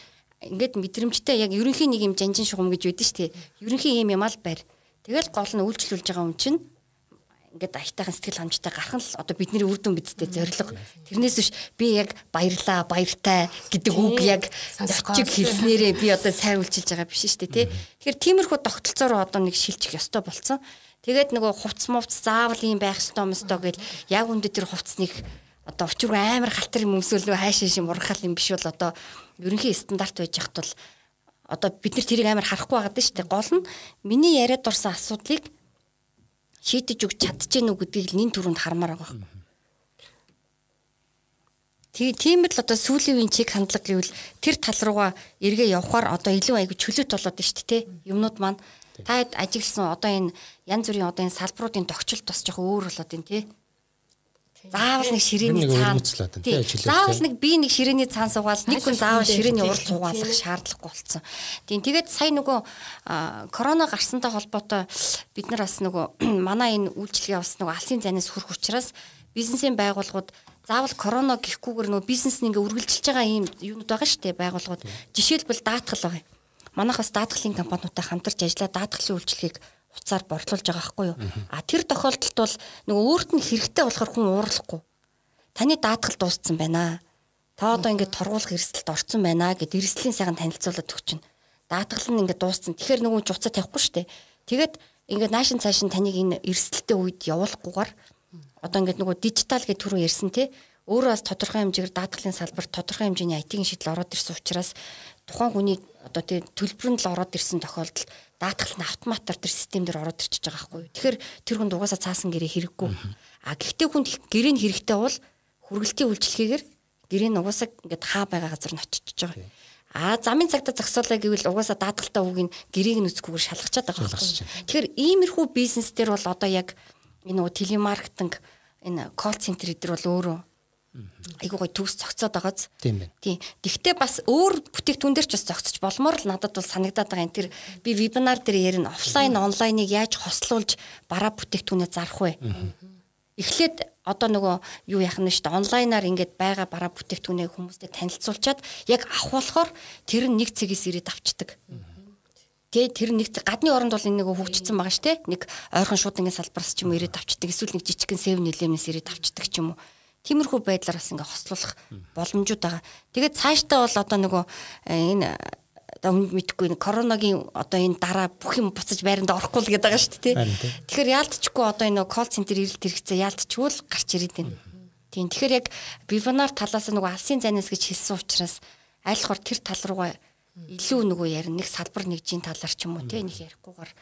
ингээд мэдрэмжтэй яг ерөнхийн нэг юм жанжин шугам гэж шүү дээ. Ерөнхийн юм юм аа л барь. Тэгэл гол нь үйлчлүүлж байгаа юм чинь ингээд аятайхан сэтгэл хангамжтай гарах нь л одоо бидний үр дүн бидтэй зориг. Тэрнээс биш би яг баярлаа, баяртай гэдэг үг яг зочиг хэлснээрээ би одоо сайн үйлчилж байгаа биш шүү дээ тий. Тэгэхээр тиймэрхүү тогтолцоороо одоо нэг шилжих ёстой болцсон. Тэгээд нөгөө хувц мувц заавал юм байх ёстой мөстой гэл яг үндэ тэр хувцсныг одоо өчрөө амар халтар юм өмсөлөө хайшаа шим урахал юм биш бол одоо ерөнхий стандарт байж хат бол одоо бид нар тэрийг амар харахгүй байгаад шүү дээ. Гол нь миний яриад дурсан асуудлыг шийдэж өгч чадчихэв үү гэдгийг нин төрөнд хармаар байгаа юм. Тэг тийм л одоо сүүлийн үеийн чиг хандлага гэвэл тэр тал руугаа эргээ явхаар одоо илүү айгу чөлөөт болоод байна шүү дээ. Юмнууд маань та ажигласан одоо энэ янз бүрийн одоо энэ салбаруудын тогтчлт бас жоох өөр болоод байна тий. Заавал нэг ширээний цаан. Заавал нэг би нэг ширээний цаан суугаал нэг хүн заавал ширээний урд суугаалах шаардлагагүй болсон. Тийм тэгээд сая нөгөө корона гарсантай холбоотой бид нар бас нөгөө манай энэ үйлчлэгээ бас нөгөө алсын зайнаас хүрэх учраас бизнесийн байгууллагууд заавал корона гэхгүйгээр нөгөө бизнес нь ингээ үргэлжилж байгаа юм юмуд байгаа шүү дээ байгууллагууд. Жишээлбэл даатгал байгаа. Манайхаас даатгалын компаниудтай хамтарч ажиллаад даатгалын үйлчлэгийг уцаар борлуулж байгаа байхгүй юу. А тэр тохиолдолд бол нөгөө өөрт нь хэрэгтэй болохоор хүн уурлахгүй. Таны даатгал дууссан байна. Та одоо ингээд торгуулах эрсдэлд орцсон байна гэд эрсдлийн сайхан танилцуулаад өгч чинь. Даатгал нь ингээд дууссан. Тэгэхээр нөгөө жуцаа тавихгүй шүү дээ. Тэгээд ингээд наашин цаашин таныг энэ эрсдэлтэй үед явуулахгүйгээр одоо ингээд нөгөө дижитал гэж түрүү ярьсан тий өөрөө бас тодорхой хэмжээгээр даатгалын салбар тодорхой хэмжээний IT-ийн шийдэл ороод ирсэн учраас тухайн хүний одоо тий төлбөрөнд л ороод ирсэн тохиолдолд даатгал нь автоматар тэр систем дээр ороод ирчихэж байгаа байхгүй. Тэгэхээр тэр хүнд угаасаа цаасан гэрээ хэрэггүй. А гэхдээ хүнд гэрээ нь хэрэгтэй бол хүргэлтийн үйлчлэгээр гэрээ нь угаасаа ингээд хаа байгаа газар нь очиж байгаа. А замын цагта зогсоолаа гэвэл угаасаа даатгалтай үг нь гэрээг нь үзэхгүйгээр шалгачаад байгаа байхгүй. Тэгэхээр иймэрхүү бизнес дээр бол одоо яг энэ нөгөө телемаркетинг энэ колл центр эдэр бол өөрөө айгуу гой төгс цогцоод байгааз. Тийм байна. Тийм. Тэгвэл бас өөр бүтээгдэхүүн дээр ч бас цогцож болмоор л надад бол санагдаад байгаа юм. Тэр би вебинар дээр ярина офлайн онлайныг яаж хослуулж бараа бүтээгдэхүүнээ зарах вэ? Эхлээд одоо нөгөө юу яах нь шүү дээ онлайнаар ингээд байгаа бараа бүтээгдэхүүнээ хүмүүстэй танилцуулчаад яг авах болохоор тэр нь нэг цэгээс ирээд авчдаг. Тэгээ тэр нэг гадны оронд бол энэ нэг хөгжсөн байгаа шүү дээ. Нэг ойрхон шуудангийн салбараас ч юм ирээд авчдаг. Эсвэл нэг жижигхэн 7-Eleven-ээс ирээд авчдаг ч юм уу. Тиймэрхүү байдлаар бас ингээ хослуулах боломжууд байгаа. Тэгээд цаашдаа бол одоо нөгөө э, энэ одоо мэдхгүй энэ коронагийн одоо энэ дараа бүх юм буцаж байранд орохгүй л гэдэг байгаа шүү дээ. Тэгэхээр яалтчгүй одоо энэ колл центр ирэлт хэрэгцээ яалтчгүй л гарч ирээд байна. Тийм. Тэгэхээр яг вебинар талаас нөгөө алсын зайнаас гэж хэлсэн учраас айлхор тэр тал руугаа илүү нөгөө ярина нэг салбар нэгжийн талаар ч юм уу тийм нэг ярихгүйгээр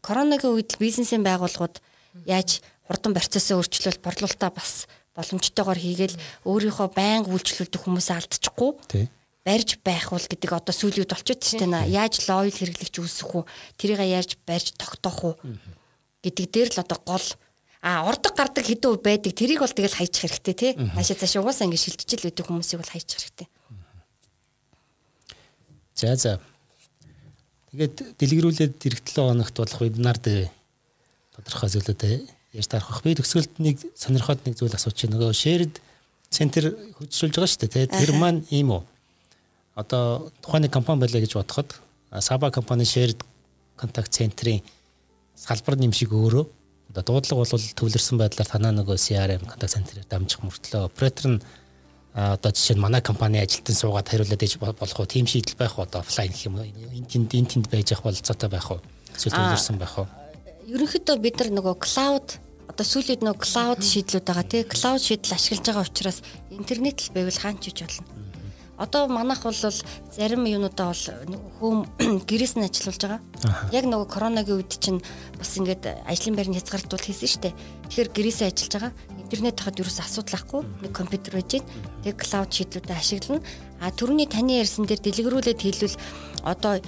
коронагийн үед бизнесийн байгууллагууд яаж хурдан процессыг өөрчлөлт борлуулалтаа бас боломжтойгоор хийгээл өөрийнхөө байнга үйлчлүүлдэг хүмүүсээ алдчихгүй барьж байх бол гэдэг одоо сүүлийн үед болчиход шүү дээ. Яаж лойл хэрэглэгч үүсэх үү? Тэрийг яаж барьж тогтоох уу? гэдэг дээр л одоо гол а урдаг гардаг хэдэн үе байдаг. Тэрийг бол тэгэл хайчих хэрэгтэй тий. Наашаа цаашаа угаасаа ингэ шилжижил байдаг хүмүүсийг бол хайчих хэрэгтэй. За за. Тэгээд дэлгэрүүлээд эх 7 хоногт болох вебинар дээр тодорхой зүйлүүдэд яаж тарах? Би төгсгөлд нэг сонирхоод нэг зүйл асууж байна. Нөгөө shared центр хөдөлсүүлж байгаа шүү дээ. Тэр маань ийм үү? Одоо тухайн компани байлаа гэж бодоход Саба компани shared контакт центрийн салбар нэмшиг өөрөө одоо дуудлага бол төвлөрсөн байдлаар танаа нөгөө CRM контакт центрээр дамжих мөртлөө оператор нь одоо жишээ нь манай компани ажилтан суугаад хариулаад ээж болох уу тийм шийдэл байх уу одоо офлайн гэх юм уу энэ тэнд энэ тэнд байж ах болцоотой байх уу эсвэл төвлөрсөн байх уу ерөнхийдөө бид нар нөгөө клауд одоо сүүлийн нөгөө клауд шийдлүүд байгаа тий клауд шийдэл ашиглаж байгаа учраас интернет л байвал хаан ч хийж болно. Одоо манайх бол зарим юунуудаа бол хөөм гэрээс нь ажиллуулж байгаа. Яг нөгөө коронагийн үед чинь бас ингээд ажлын байрны хязгаарлалт хийсэн шүү дээ. Тэгэхээр гэрээсээ ажиллаж байгаа. Интернет хахад юу ч асуудал ахгүй. Нэг компьютер байж гин. Тэгээ клауд шийдлүүдэд ашиглана. А түрүүний таны ярьсан дээр дэлгэрүүлээд хэлвэл одоо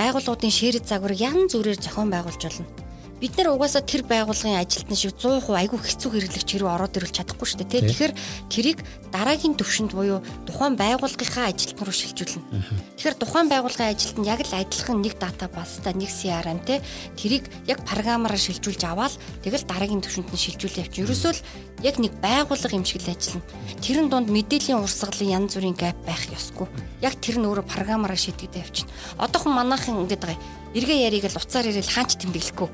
байгууллагуудын ширээ загвар янз бүрээр зохион байгуулж болно бид нар угаасаа тэр байгууллагын ажилтны шиг 100% айгүй хэцүү хэрэглэгч хэрэг ороод ирвэл чадахгүй шүү дээ тий. Тэгэхээр тэрийг дараагийн төвшөнд буюу тухайн байгууллагынхаа ажилтан руу шилжүүлнэ. Тэгэхээр тухайн байгууллагын ажилтанд яг л адилхан нэг дата баста нэг CRM тий тэрийг яг програмаараа шилжүүлж аваад тэгэл дараагийн төвшөнд нь шилжүүлээ явчих. Ерөөсөө л яг нэг байгууллага юм шиг л ажиллана. Тэрэн донд мэдээллийн урсгалын янз бүрийн гэп байх ёсгүй. Яг тэр нь өөрөө програмаараа шийдэгдэж явчихна. Одоохон манайхан ингэдэг байгаа эргээ яриг л уцаар ирэл хаач тэмдэглэхгүй.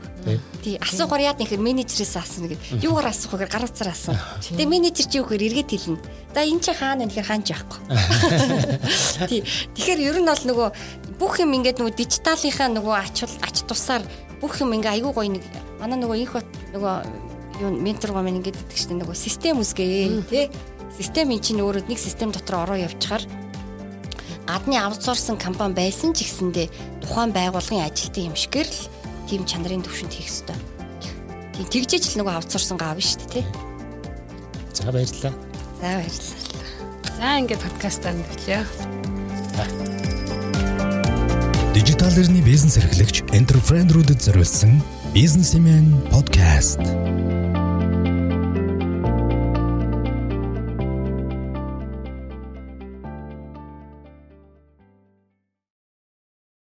Тий асуухаар яад нэхэр менежерээс асууна гэд. Юугаар асуух вэ? Гар утсаар асуу. Тэгээ менежер чи юу гэхээр эргээд хэлнэ. За эн чи хаана нэхэр хаанч яахгүй. Тий тэгэхээр ер нь бол нөгөө бүх юм ингээд нөгөө дижиталынхаа нөгөө ач ач тусаар бүх юм ингээ айгүй гоё нэг манай нөгөө инх нөгөө юу ментор гомын ингээд гэдэг чинь нөгөө систем үсгээ тий систем эн чинь өөрөө нэг систем дотор ороо явчихаар гадны аутсорсон компани байсан ч гэсэндээ тухайн байгууллагын ажилтны юм шигээр л тийм чанарын төвшөнд хийх ёстой. Тийм тэгжээч л нөгөө аутсорсон гав шүү дээ тий. За баярлалаа. За баярлалаа. За ингээд подкастаа нэглэе. Дижитал эрхний бизнес эрхлэгч энтерпренерүүдэд зориулсан бизнесмен подкаст.